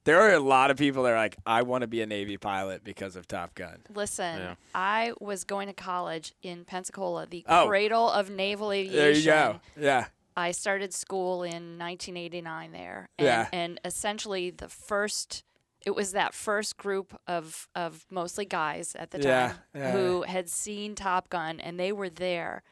there are a lot of people that are like, I want to be a Navy pilot because of Top Gun. Listen, Yeah. I was going to college in Pensacola, the Oh. cradle of naval aviation. There you go. Yeah. I started school in 1989 there. And, Yeah. and essentially the first it was that first group of of mostly guys at the Yeah, time yeah, who had seen Top Gun and they were there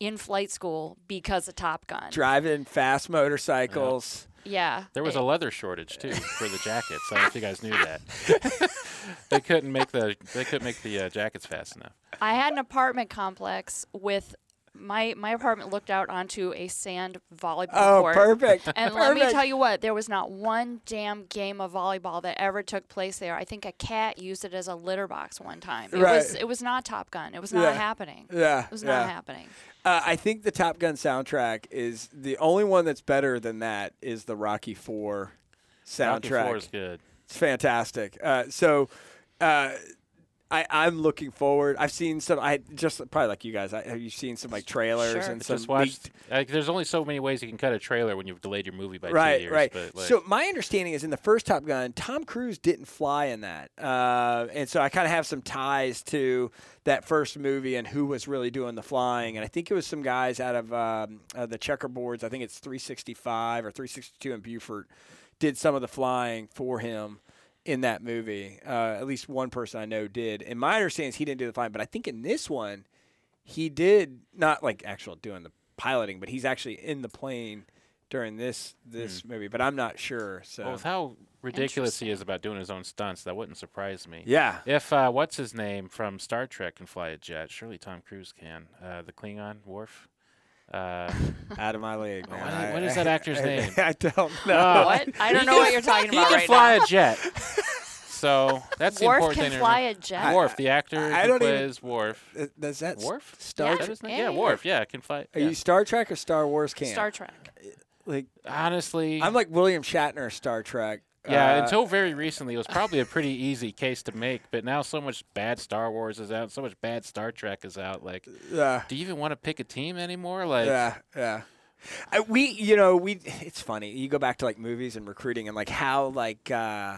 in flight school because of Top Gun. Driving fast motorcycles. Yeah. There was it- a leather shortage too for the jackets. I don't know if you guys knew that. they couldn't make the they couldn't make the uh, jackets fast enough. I had an apartment complex with my my apartment looked out onto a sand volleyball Oh, court. perfect. And let me tell you what, there was not one damn game of volleyball that ever took place there. I think a cat used it as a litter box one time. It was Right. it was not Top Gun. It was not Yeah. happening. Yeah, It was yeah. not happening. Uh, I think the Top Gun soundtrack is the only one that's better than that is the Rocky Four Rocky soundtrack. Four is good. It's fantastic. Uh, so, uh, I, I'm looking forward. I've seen some. I just probably like you guys. I, have you seen some like trailers Sure. and some Just watched. Like, there's only so many ways you can cut a trailer when you've delayed your movie by right, two years. right. But like, so my understanding is in the first Top Gun, Tom Cruise didn't fly in that, uh, and so I kind of have some ties to that first movie and who was really doing the flying. And I think it was some guys out of um, uh, the checkerboards. I think it's 365 or 362 in Beaufort did some of the flying for him in that movie. Uh, at least one person I know did. And my understanding is he didn't do the flying, but I think in this one he did not like actual doing the piloting, but he's actually in the plane during this this movie. But I'm not sure. So well, with how ridiculous he is about doing his own stunts, that wouldn't surprise me. yeah, If uh, what's his name from Star Trek can fly a jet, surely Tom Cruise can. Uh, the Klingon Worf. Uh, out of my league. Man. is- I- what is that actor's I- name? I don't know. What? I don't know what you're talking about. he can right fly now. a jet. So that's the Worf important can thing. to fly a jet. Worf, the actor I who don't even- Worf. Uh, Does that s- Worf? Star Yeah. Is that Trek? his? Yeah, Yeah, yeah. Worf. Yeah, can fly. Are yeah. you Star Trek or Star Wars camp? Star Trek. like Honestly, I'm like William Shatner Star Trek. yeah. Uh, until very recently, it was probably a pretty easy case to make. But now, so much bad Star Wars is out, so much bad Star Trek is out. Like, yeah. do you even want to pick a team anymore? Like, yeah, yeah. I, we, you know, we. It's funny. You go back to like movies and recruiting and like how like uh,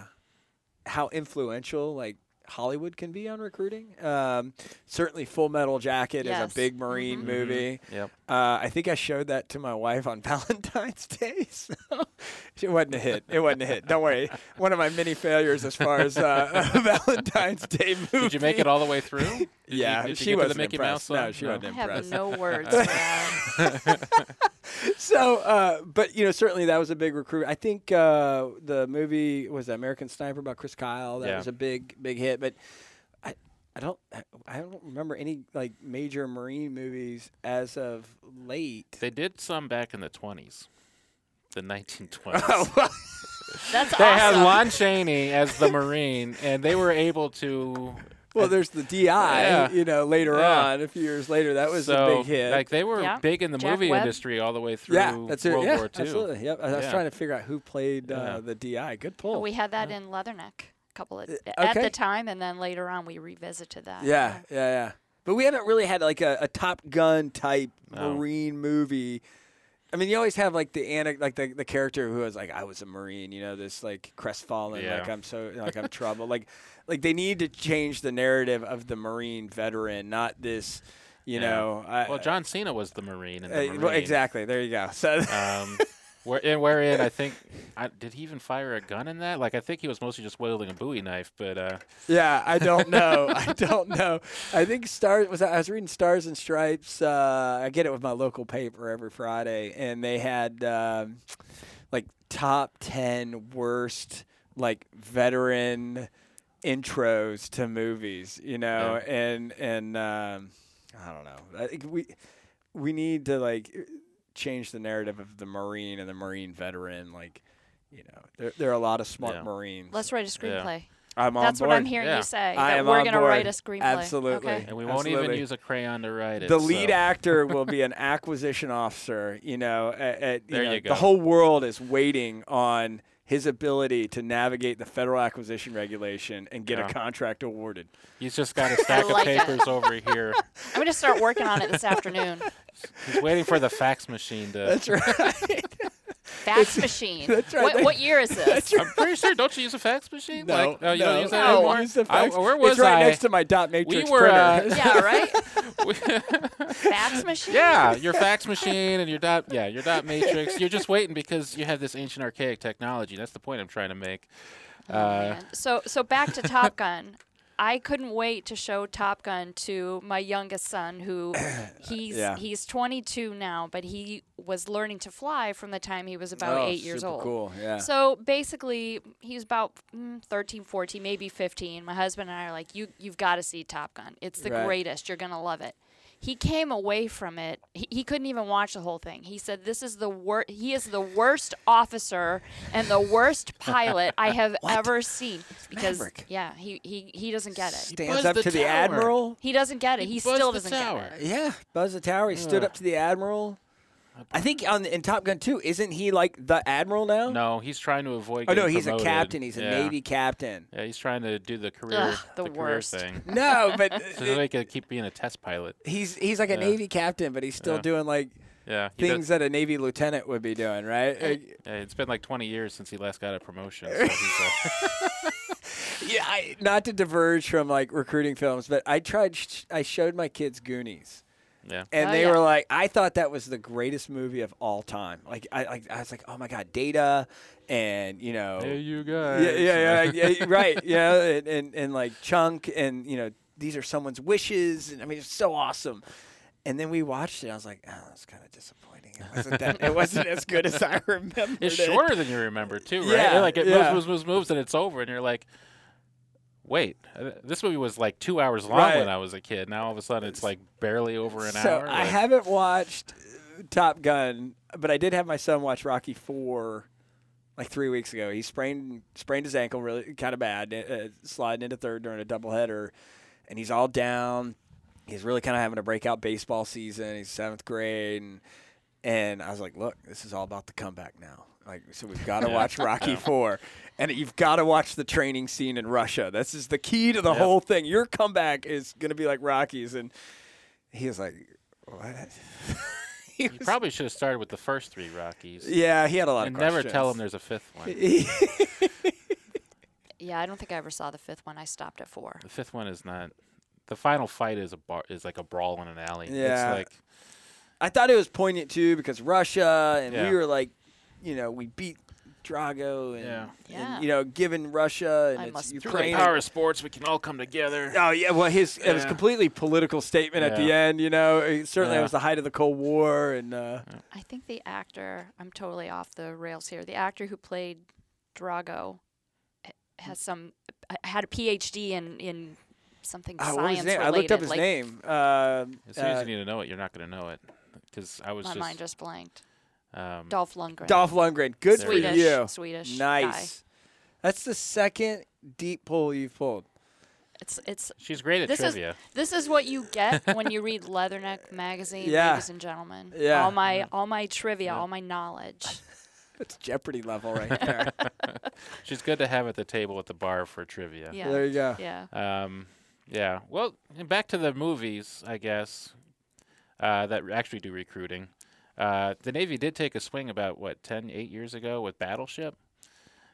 how influential like Hollywood can be on recruiting. Um, certainly, Full Metal Jacket is a big Marine Mhm. movie. Yep. Uh, I think I showed that to my wife on Valentine's Day. So it wasn't a hit. It wasn't a hit. Don't worry. One of my many failures as far as uh, Valentine's Day movie. Did you make it all the way through? Did you- Yeah, did you she wasn't the Mickey impressed. Mouse No, song? she wasn't impressed. I have no words. man. so, uh, but you know, certainly that was a big recruit. I think uh, the movie was American Sniper about Chris Kyle. That Yeah. was a big, big hit. But I, I don't, I don't remember any like major Marine movies as of late. They did some back in the 20s, the 1920s. Oh, well, That's They had. Lon Chaney as the Marine, and they were able to. well, there's the DI. Yeah. You know, later Yeah. on, a few years later, that was so, a big hit. Like they were Yeah. big in the Jack movie Webb. industry all the way through yeah, that's it. World yeah, War II. absolutely. Yep. I was Yeah. trying to figure out who played uh, Yeah. the DI. Good pull. We had that in Leatherneck a couple of Uh, at the time, and then later on we revisited that. Yeah, yeah, yeah. But we haven't really had like a, a Top Gun type No. Marine movie. I mean, you always have like the ana- like the, the character who was like, I was a Marine, you know, this like crestfallen, Yeah. like I'm so like I'm trouble. Like like they need to change the narrative of the Marine veteran, not this, you Yeah. know. I, Well, John Cena was the Marine in the uh, Marine. well, exactly. There you go. So Um, where, and wherein I think, I, did he even fire a gun in that? Like I think he was mostly just wielding a Bowie knife, but uh, Yeah, I don't know. I don't know. I think Stars was. I was reading Stars and Stripes. Uh, I get it with my local paper every Friday, and they had um, like top ten worst like veteran intros to movies. You know, and and um, I don't know. I think we we need to like change the narrative of the Marine and the Marine veteran. Like, you know, there there are a lot of smart Yeah. Marines. Let's write a screenplay. I'm on That's what. I'm hearing Yeah. you say. I that am we're gonna write a screenplay. Absolutely. Okay. and we won't even use a crayon to write it. the lead so. actor will be an acquisition officer. You know, at, at, you There know, you go. the whole world is waiting on his ability to navigate the federal acquisition regulation and get Yeah. a contract awarded. He's just got a stack like of it. papers over here. I'm gonna start working on it this afternoon. He's waiting for the fax machine to. That's right. Fax machine. that's right. What, what year is this? That's right. I'm pretty sure. Don't you use a fax machine? No, like, oh, you no, don't use that no. anymore. Use the I- where was it's right I? next to my dot matrix we were. printer. Uh, yeah, right. Fax machine. yeah, your fax machine and your dot. Yeah, your dot matrix. You're just waiting because you have this ancient archaic technology. That's the point I'm trying to make. Oh, Uh, man. So so back to Top Gun. I couldn't wait to show Top Gun to my youngest son, who he's Yeah. he's 22 now, but he was learning to fly from the time he was about Oh, eight years old. Cool. Yeah. So basically, he was about mm, 13, 14, maybe 15. My husband and I are like, you, you've got to see Top Gun. It's the Right. greatest. You're going to love it. He came away from it. He, he couldn't even watch the whole thing. He said, "This is the worst. He is the worst officer and the worst pilot I have ever seen." Because Maverick. yeah, he, he he doesn't get it. Stands buzzed up the to the tower. admiral. He doesn't get it. He He, buzzed still the doesn't tower. get it. Yeah, Buzz the Tower. He stood up to the admiral. I think on in Top Gun 2, isn't he like the admiral now? No, he's trying to avoid. Oh no, getting he's a captain. He's a Yeah. Navy captain. Yeah, he's trying to do the career, Ugh, the career worst. thing. No, but So they could keep being a test pilot. he's he's like a Navy captain, but he's still Yeah. doing like Yeah, he does- things that a Navy lieutenant would be doing, right? Yeah, it's been like 20 years since he last got a promotion. So he's a, yeah, I, not to diverge from like recruiting films, but I tried. Sh- I showed my kids Goonies. Yeah. and Oh, they yeah. were like, I thought that was the greatest movie of all time. Like, I, like, I was like, oh my god, Data, and you know, Hey, you guys. yeah, yeah, yeah, yeah, right, yeah, and, and and like Chunk, and you know, these are someone's wishes, and I mean, it's so awesome. And then we watched it. I was like, oh, that's kind of disappointing. It wasn't that. it wasn't as good as I remember. It's shorter than you remember too, right? Yeah, like it yeah. moves, moves, moves, moves, and it's over, and you're like, wait, uh, this movie was like two hours long Right. when I was a kid. Now all of a sudden it's like barely over an so hour. I haven't watched uh, Top Gun, but I did have my son watch Rocky Four like three weeks ago. He sprained sprained his ankle really kind of bad, uh, sliding into third during a doubleheader, and he's all down. He's really kind of having a breakout baseball season. He's seventh grade, and and I was like, look, this is all about the comeback now. Like, so we've got to Yeah. watch Rocky Yeah. Four, and you've got to watch the training scene in Russia. This is the key to the Yep. whole thing. Your comeback is going to be like Rocky's, and he was like, what? he You probably should have started with the first three Rockies. yeah, he had a lot and of never tell him there's a fifth one. Yeah, I don't think I ever saw the fifth one. I stopped at four. The fifth one is not. The final fight is a bar, is like a brawl in an alley. Yeah. It's like I thought it was poignant too because Russia, and Yeah. we were like, you know, we beat Drago, and, Yeah. Yeah. and you know, given Russia and I it's must- through Ukraine. the power of sports, we can all come together. Oh yeah, well his it was Yeah. completely political statement at the end. You know, It- certainly it Yeah. was the height of the Cold War, and uh, I think the actor, I'm totally off the rails here. The actor who played Drago has some uh, had a PhD in in something oh, science related. I looked up his like, name. Uh, As soon as uh, you need to know it, you're not going to know it because I was My just. mind just blanked. Um, Dolph Lundgren. Dolph Lundgren. Good There for it Swedish. you. Swedish. guy. Nice. That's the second deep pull you've pulled. It's it's she's great at This is- this is what you get when you read Leatherneck magazine, Yeah. ladies and gentlemen. Yeah. All my all my trivia, Yeah. all my knowledge. it's Jeopardy level right there. She's good to have at the table at the bar for trivia. Yeah. There you go. Yeah. Um, yeah. Well, back to the movies, I guess, uh, that actually do recruiting. Uh, the Navy did take a swing about, what, 10, 8 years ago with Battleship?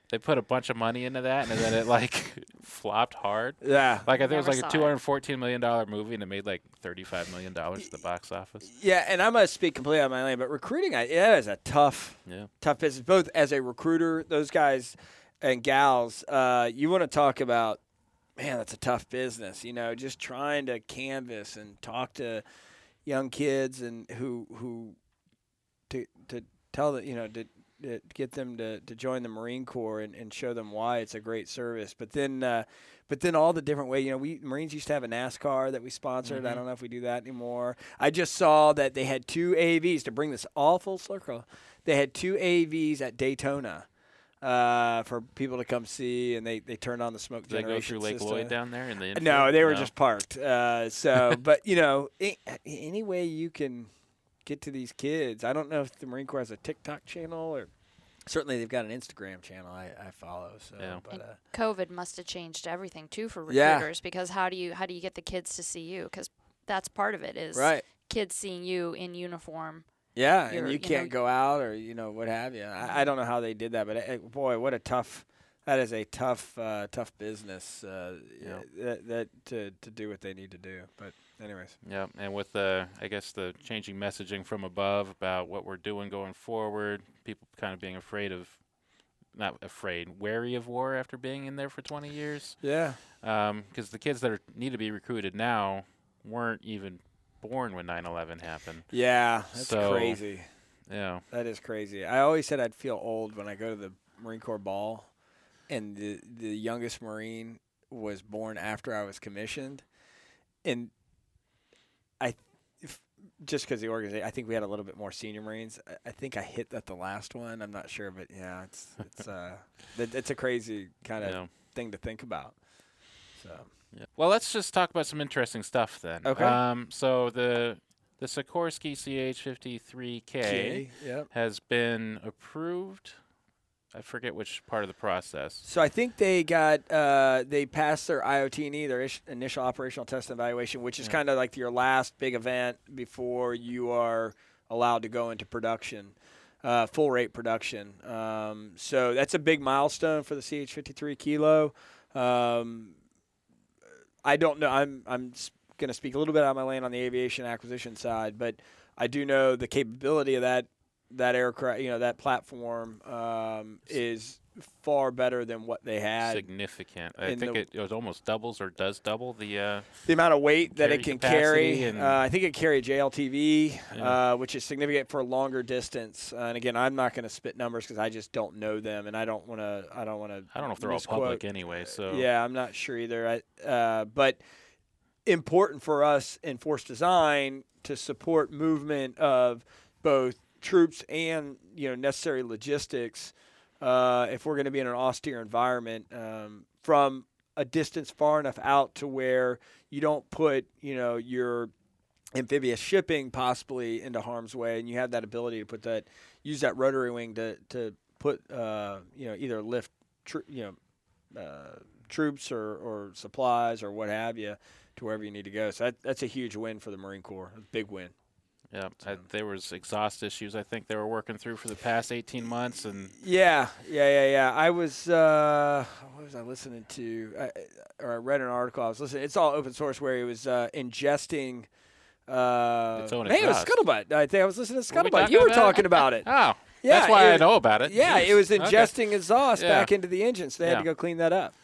They put a bunch of money into that, and then it, like, flopped hard. Yeah. Like, I think it was like a $214 million movie, and it made, like, $35 million at the box office. Yeah, and I'm gonna speak completely on my lane, but recruiting, I, yeah, is a tough, Yeah. tough business. Both as a recruiter, those guys and gals, uh, you want to talk about, man, that's a tough business. You know, just trying to canvas and talk to young kids and who who to tell that you know to, to get them to, to join the Marine Corps and, and show them why it's a great service. But then, uh, but then all the different way, you know, we Marines used to have a NASCAR that we sponsored. I Mhm. don't know if we do that anymore. I just saw that they had two AVs to bring this all full circle. They had two AVs at Daytona. Uh, for people to come see, and they, they turned on the smoke Did they go through Lake system. Lloyd down there in the No, they were just parked. Uh, so, but you know, a- any way you can get to these kids. I don't know if the Marine Corps has a TikTok channel or certainly they've got an Instagram channel I, I follow. So, Yeah. but uh, COVID must have changed everything too for Yeah. recruiters because how do you how do you get the kids to see you? Because that's part of it is right, kids seeing you in uniform. yeah, and You're- you you can't go out or you know what have you. I, I don't know how they did that, but uh, boy, what a tough. That is a tough, uh, tough business. Uh, Yeah. that, that to to do what they need to do. But anyways, Yeah, and with the, I guess the changing messaging from above about what we're doing going forward, people kind of being afraid of not afraid, wary of war after being in there for 20 years. Yeah. Um, because the kids that are, need to be recruited now weren't even born when 9/11 happened. Yeah, that's So- crazy. Yeah. That is crazy. I always said I'd feel old when I go to the Marine Corps ball, and the the youngest Marine was born after I was commissioned, and I, if, just because the organization, I think we had a little bit more senior Marines. I, I think I hit that the last one. I'm not sure, but yeah, it's it's uh, that, it's a crazy kind of yeah. thing to think about. So Yeah. Well, let's just talk about some interesting stuff then. Okay. Um, so the the Sikorsky CH53K Yep. has been approved. I forget which part of the process. So I think they got uh, they passed their IOT&E, their ish- initial operational test and evaluation, which is Yeah. kind of like your last big event before you are allowed to go into production, uh, full rate production. Um, so that's a big milestone for the CH53 Kilo. Um, I don't know. I'm I'm going to speak a little bit out of my lane on the aviation acquisition side, but I do know the capability of that that aircraft, you know, that platform um, is far better than what they had. Significant. I think the- it, it was almost doubles or does double the. Uh, the amount of weight that it can carry. and- Uh, I think it carry JLTV, Yeah. uh, which is significant for longer distance. Uh, and again, I'm not going to spit numbers because I just don't know them, and I don't want to. I don't want to. I don't know if they're all public anyway. So Yeah, I'm not sure either. I, uh, but important for us in force design to support movement of both troops and you know necessary logistics. Uh, if we're going to be in an austere environment, um, from a distance far enough out to where you don't put you know your amphibious shipping possibly into harm's way, and you have that ability to put that use that rotary wing to to put uh, you know either lift tr- you know uh, troops or, or supplies or what have you to wherever you need to go. So that, that's a huge win for the Marine Corps, a big win. Yeah. I, there was exhaust issues. I think they were working through for the past 18 months, and Yeah, yeah, yeah, yeah. I was uh, what was I listening to? I, or I read an article. I was listening. It's all open source where he was uh, ingesting. Uh, Its own man, it was. Scuttlebutt. I think I was listening to Were we Scuttlebutt. You were it? talking about it. oh, Yeah, that's why it I know about it. Yeah, Jeez. it was Okay. ingesting exhaust Yeah. back into the engine, so they had to go clean that up.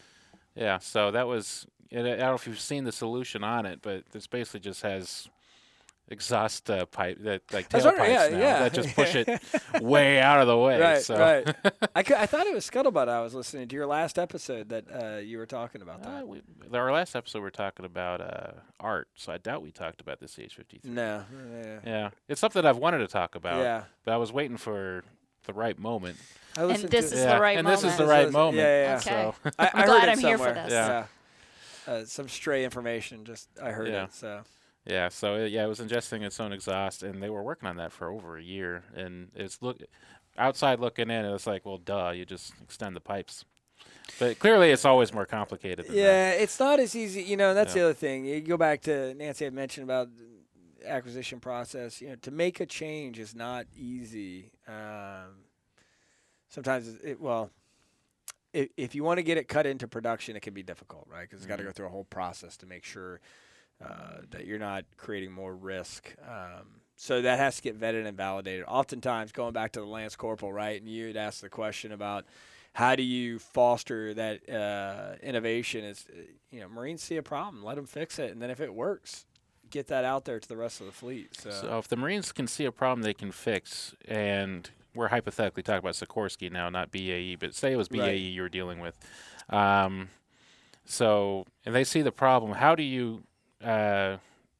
Yeah, so that was. I don't know if you've seen the solution on it, but this basically just has exhaust uh, pipe that like I was wondering, tailpipes yeah, now yeah. that just push it way out of the way. Right, so. right. I, cou- I thought it was Scuttlebutt. I was listening to your last episode that uh, you were talking about Uh, that. we, our last episode, we are talking about uh, art, so I doubt we talked about the CH53. No, yeah, Yeah, it's something I've wanted to talk about, yeah. but I was waiting for the right moment. I And this is yeah, the right and this is moment. the This right is- moment. yeah, yeah, Okay. So, I, I I'm glad I'm here for somewhere. this. Yeah. Uh, some stray information. Just I heard Yeah. it. So yeah, so it, yeah, it was ingesting its own exhaust, and they were working on that for over a year. And it's look outside looking in, it's like, well, duh, you just extend the pipes. But clearly, it's always more complicated. Than that. yeah, it's not as easy. You know, that's Yeah. the other thing. You go back to Nancy had mentioned about the acquisition process. You know, to make a change is not easy. Um, sometimes it, well. If, if you want to get it cut into production, it can be difficult, right? Because it's got to go through a whole process to make sure uh, that you're not creating more risk. Um, so that has to get vetted and validated. Oftentimes, going back to the Lance Corporal, right? And you had asked the question about how do you foster that uh, innovation? Is uh, you know Marines see a problem, let them fix it, and then if it works, get that out there to the rest of the fleet. So, So if the Marines can see a problem they can fix, and we're hypothetically talking about Sikorsky now, not BAE, but say it was BAE Right. you were dealing with. Um, so and they see the problem, how do you uh,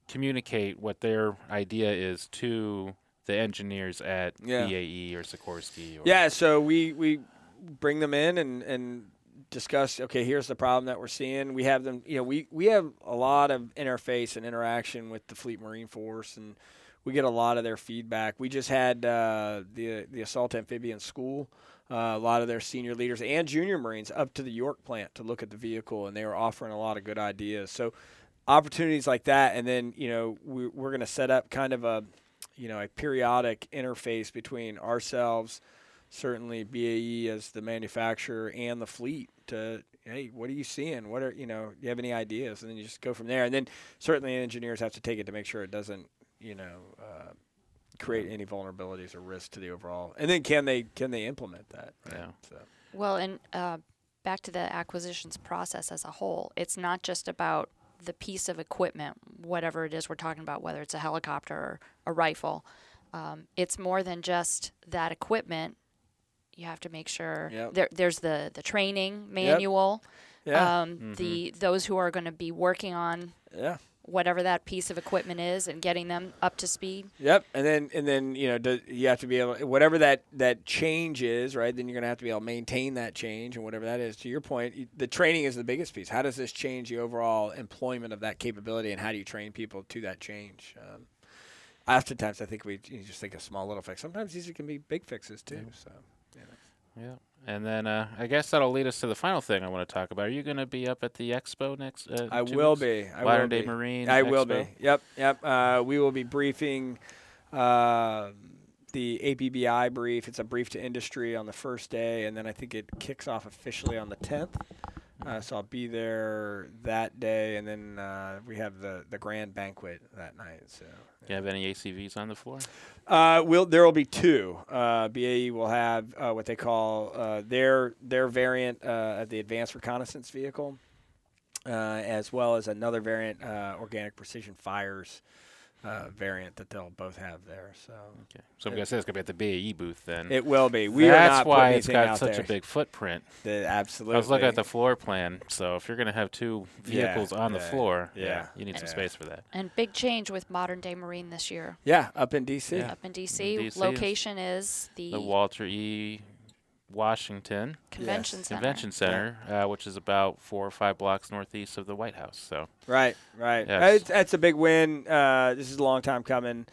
communicate what their idea is to the engineers at Yeah. BAE or Sikorsky? Or, yeah, so we we bring them in and and discuss. Okay, here's the problem that we're seeing. We have them. You know, we we have a lot of interface and interaction with the Fleet Marine Force and. We get a lot of their feedback. We just had uh, the the assault amphibian school uh, a lot of their senior leaders and junior Marines up to the York plant to look at the vehicle, and they were offering a lot of good ideas. So opportunities like that, and then you know we, we're going to set up kind of a you know a periodic interface between ourselves, certainly BAE as the manufacturer and the fleet to hey what are you seeing what are you know do you have any ideas and then you just go from there and then certainly engineers have to take it to make sure it doesn't you know uh, create any vulnerabilities or risks to the overall. And then can they can they implement that? Right? Yeah. So Well, and uh, back to the acquisitions process as a whole, it's not just about the piece of equipment, whatever it is we're talking about, whether it's a helicopter or a rifle. Um, it's more than just that equipment. You have to make sure Yep. there, there's the, the training manual. yeah, Um, The those who are going to be working on yeah. Whatever that piece of equipment is and getting them up to speed. Yep, and then and then you know do, you have to be able whatever that that change is, right? Then you're going to have to be able to maintain that change and whatever that is. To your point, you- the training is the biggest piece. How does this change the overall employment of that capability, and how do you train people to that change? Um, oftentimes, I think we you just think of small little fix. Sometimes these can be big fixes too. So Yeah. And then uh, I guess that'll lead us to the final thing I want to talk about. Are you going to be up at the expo next? Uh, I will weeks? be. I Modern will Day be. Marine. I will be. Yep, yep. Uh, we will be briefing uh, the APBI brief. It's a brief to industry on the first day, and then I think it kicks off officially on the 10th. Uh, so I'll be there that day, and then uh, we have the, the grand banquet that night. So you have any ACVs on the floor? uh, will there will be two. Uh, BAE will have uh, what they call uh, their their variant uh, of the advanced reconnaissance vehicle, uh, as well as another variant, organic precision fires uh, variant that they'll both have there. So Okay. So I'm going to say it's going to be at the BAE booth then. it will be. We That's are not why it's got such there. a big footprint. The- absolutely. I was looking at the floor plan. So if you're going to have two Yeah, vehicles on the yeah, floor, yeah, you need some yeah. space for that. And big change with modern day Marine this year. yeah up in DC. Yeah. Up in DC, DC is location is the, The Walter E. Washington convention Yes. center. Convention Center, uh, which is about four or five blocks northeast of the White House. So Right, right. Yes. That's, that's a big win. Uh, this is a long time coming.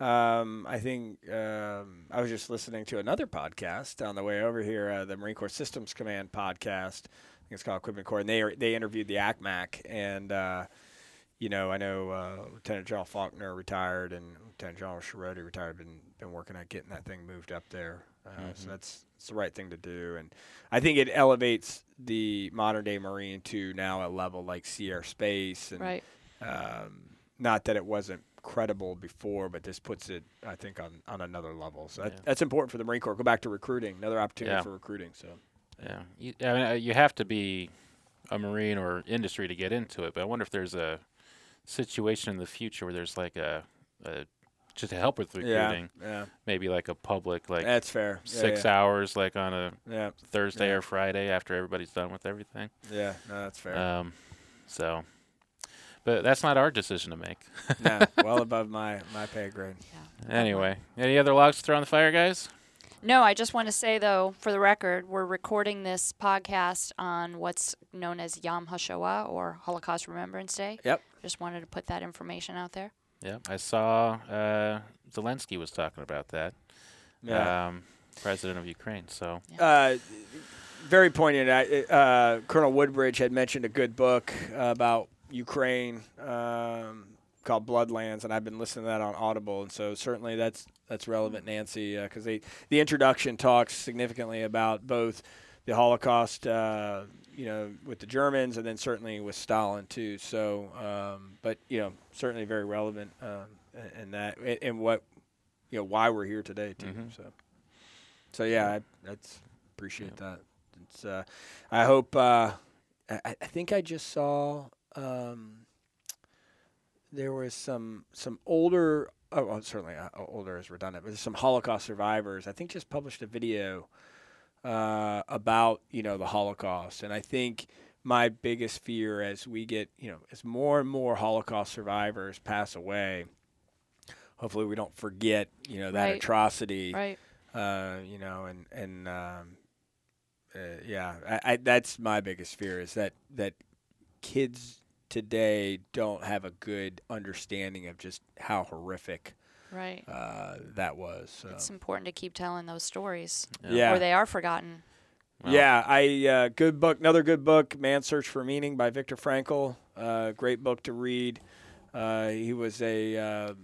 Um, I think um, I was just listening to another podcast on the way over here, uh, the Marine Corps Systems Command podcast. I think it's called Equipment Corps, and they they interviewed the ACMAC, and uh, you know I know uh, Lieutenant General Faulkner retired, and Lieutenant General Chiarotti retired. Been been working at getting that thing moved up there, uh, so that's it's the right thing to do, and I think it elevates the modern day Marine to now a level like Sea Air Space, and Right. um, not that it wasn't credible before, but this puts it, I think, on, on another level. So that, Yeah. that's important for the Marine Corps. Go back to recruiting, another opportunity Yeah. for recruiting. So yeah, you, I mean, uh, you have to be a Marine or industry to get into it. But I wonder if there's a situation in the future where there's like a, a just to help with recruiting, yeah, yeah, maybe like a public like that's fair. Yeah, six yeah, hours, like on a Yeah, Thursday Yeah. or Friday after everybody's done with everything. yeah, no, that's fair. Um, so, but that's not our decision to make. no, well above my my pay grade. Yeah. Anyway, any other logs to throw on the fire, guys? No, I just want to say though, for the record, we're recording this podcast on what's known as Yom HaShoah or Holocaust Remembrance Day. Yep. Just wanted to put that information out there. Yeah, I saw uh, Zelensky was talking about that. Yeah. Um, president of Ukraine. So uh, very poignant. Uh, Colonel Woodbridge had mentioned a good book about Ukraine um, called Bloodlands, and I've been listening to that on Audible, and so certainly that's that's relevant, Nancy, because they the introduction talks significantly about both the Holocaust, uh, you know, with the Germans, and then certainly with Stalin too. So, um, but you know, certainly very relevant um, in- that, and- what you know why we're here today too. Mhm. So, so yeah, I, that's appreciate that. It's uh, I hope. Uh, I, I think I just saw um, there was some some older. Oh, well, certainly uh, older is redundant, but some Holocaust survivors. I think just published a video uh, about you know the Holocaust, and I think my biggest fear as we get you know as more and more Holocaust survivors pass away. Hopefully, we don't forget you know that Right. atrocity Right. uh, you know, and and um, uh, yeah, I, I, that's my biggest fear is that that kids today don't have a good understanding of just how horrific Right. uh, that was. So. It's important to keep telling those stories, Yeah. or they are forgotten. well, yeah, I uh, good book. Another good book, "Man's Search for Meaning" by Viktor Frankl. Uh, great book to read. Uh, he was a uh,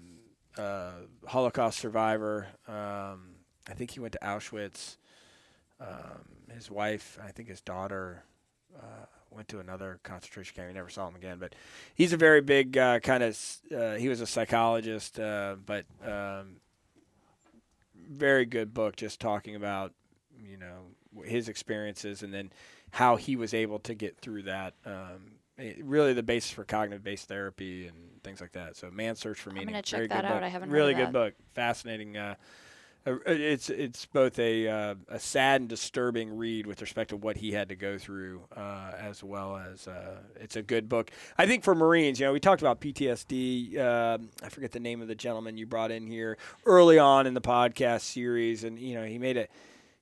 uh, Holocaust survivor. Um, I think he went to Auschwitz. Um, his wife, I think his daughter, uh, went to another concentration camp. We never saw him again. But he's a very big uh, kind of. Uh, he was a psychologist, uh, but um, very good book, just talking about you know his experiences and then how he was able to get through that. Um, it- really, the basis for cognitive-based therapy and things like that. So, Man's Search for Meaning. gonna check very that out. book. I haven't really good book. Fascinating. It's it's both a uh, a sad and disturbing read with respect to what he had to go through, uh, as well as uh, it's a good book. I think for Marines, you know, we talked about PTSD. Um I forget the name of the gentleman you brought in here early on in the podcast series, and you know, he made it.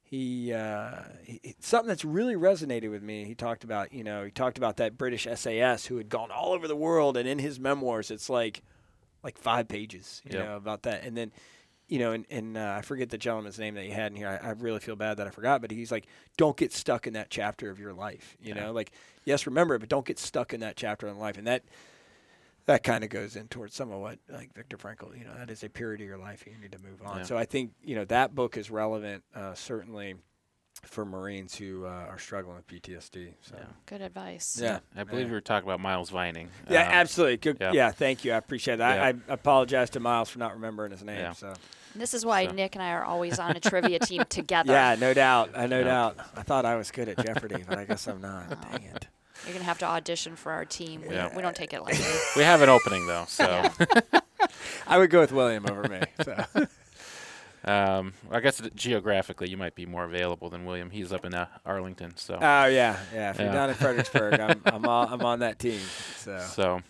He, uh, he he- something that's really resonated with me. He talked about, you know, he talked about that British SAS who had gone all over the world, and in his memoirs, it's like, like five pages, you Yep. know, about that, and then you know, and, and uh, I forget the gentleman's name that he had in here. I, I really feel bad that I forgot, but he's like, don't get stuck in that chapter of your life. You Yeah. know, like, yes, remember it, but don't get stuck in that chapter in life. And that that kind of goes in towards some of what, like Viktor Frankl, you know, that is a period of your life. You need to move on. Yeah. So I think, you know, that book is relevant, uh, certainly for Marines who uh, are struggling with PTSD. So. Yeah. Good advice. Yeah, I believe yeah. we were talking about Miles Vining. Yeah, Um, absolutely. Good. Yeah. yeah. thank you. I appreciate that. Yeah. I, I apologize to Miles for not remembering his name. Yeah. So This is why So- Nick and I are always on a trivia team together. Yeah, no doubt. I no Yeah. doubt. I thought I was good at Jeopardy, but I guess I'm not. Dang it. You're gonna have to audition for our team. We, Yeah. we don't take it lightly. We have an opening though, so Yeah. I would go with William over me. So. um, I guess geographically you might be more available than William. He's up in uh, Arlington, so Oh yeah, yeah. If you're down in Fredericksburg, I'm I'm, all, I'm on that team. So so.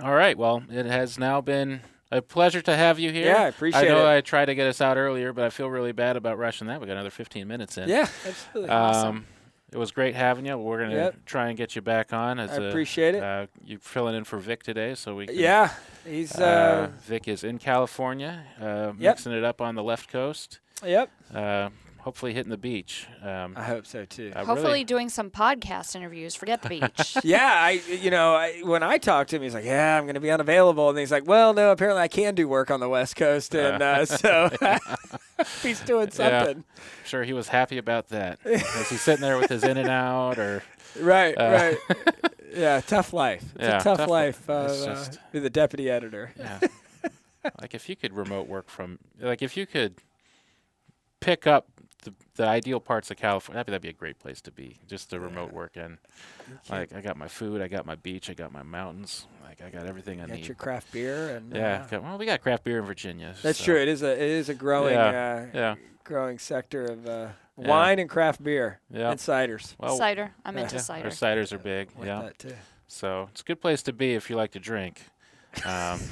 All right. Well, it has now been a pleasure to have you here. Yeah, I appreciate I know it. I tried to get us out earlier, but I feel really bad about rushing that. We got another 15 minutes in. yeah, absolutely. Awesome. Um, it was great having you. We're gonna Yep. try and get you back on. As I a, appreciate it. Uh, you filling in for Vic today, so we. Can, yeah, he's Uh, uh, Vic is in California, uh, Yep. mixing it up on the left coast. yep. Uh, hopefully hitting the beach. Um, I hope so too. I Hopefully, really, doing some podcast interviews. Forget the beach. yeah, I you know I, when I talked to him, he's like, "Yeah, I'm going to be unavailable," and he's like, "Well, no, apparently I can do work on the West Coast," and uh, so he's doing Yeah. something. sure he was happy about that. Is he sitting there with his in and out, or Right, Uh, right. yeah, tough life. It's Yeah, a tough, tough- life. it's Uh, just- be the deputy editor. yeah, like if you could remote work from, like if you could pick up the, the ideal parts of California, that'd be, that'd be a great place to be. Just to remote work in. Like I got my food, I got my beach, I got my mountains. Like I got everything I Get need. your craft beer and yeah. uh, got- well, we got craft beer in Virginia. that's so- true. It is a it is a growing Yeah, uh, Yeah. growing sector of uh, Yeah. wine and craft beer Yeah. and ciders. Well, cider. I'm yeah, into cider. Our ciders are big. Like yeah. that too. So it's a good place to be if you like to drink. Um,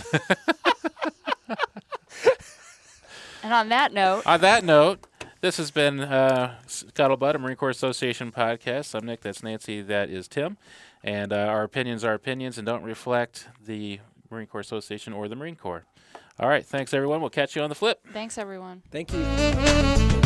And on that note, on that note, this has been uh, Scuttlebutt, a Marine Corps Association podcast. I'm Nick. That's Nancy. That is Tim. And uh, our opinions are opinions and don't reflect the Marine Corps Association or the Marine Corps. All right. Thanks, everyone. We'll catch you on the flip. thanks everyone. Thank you.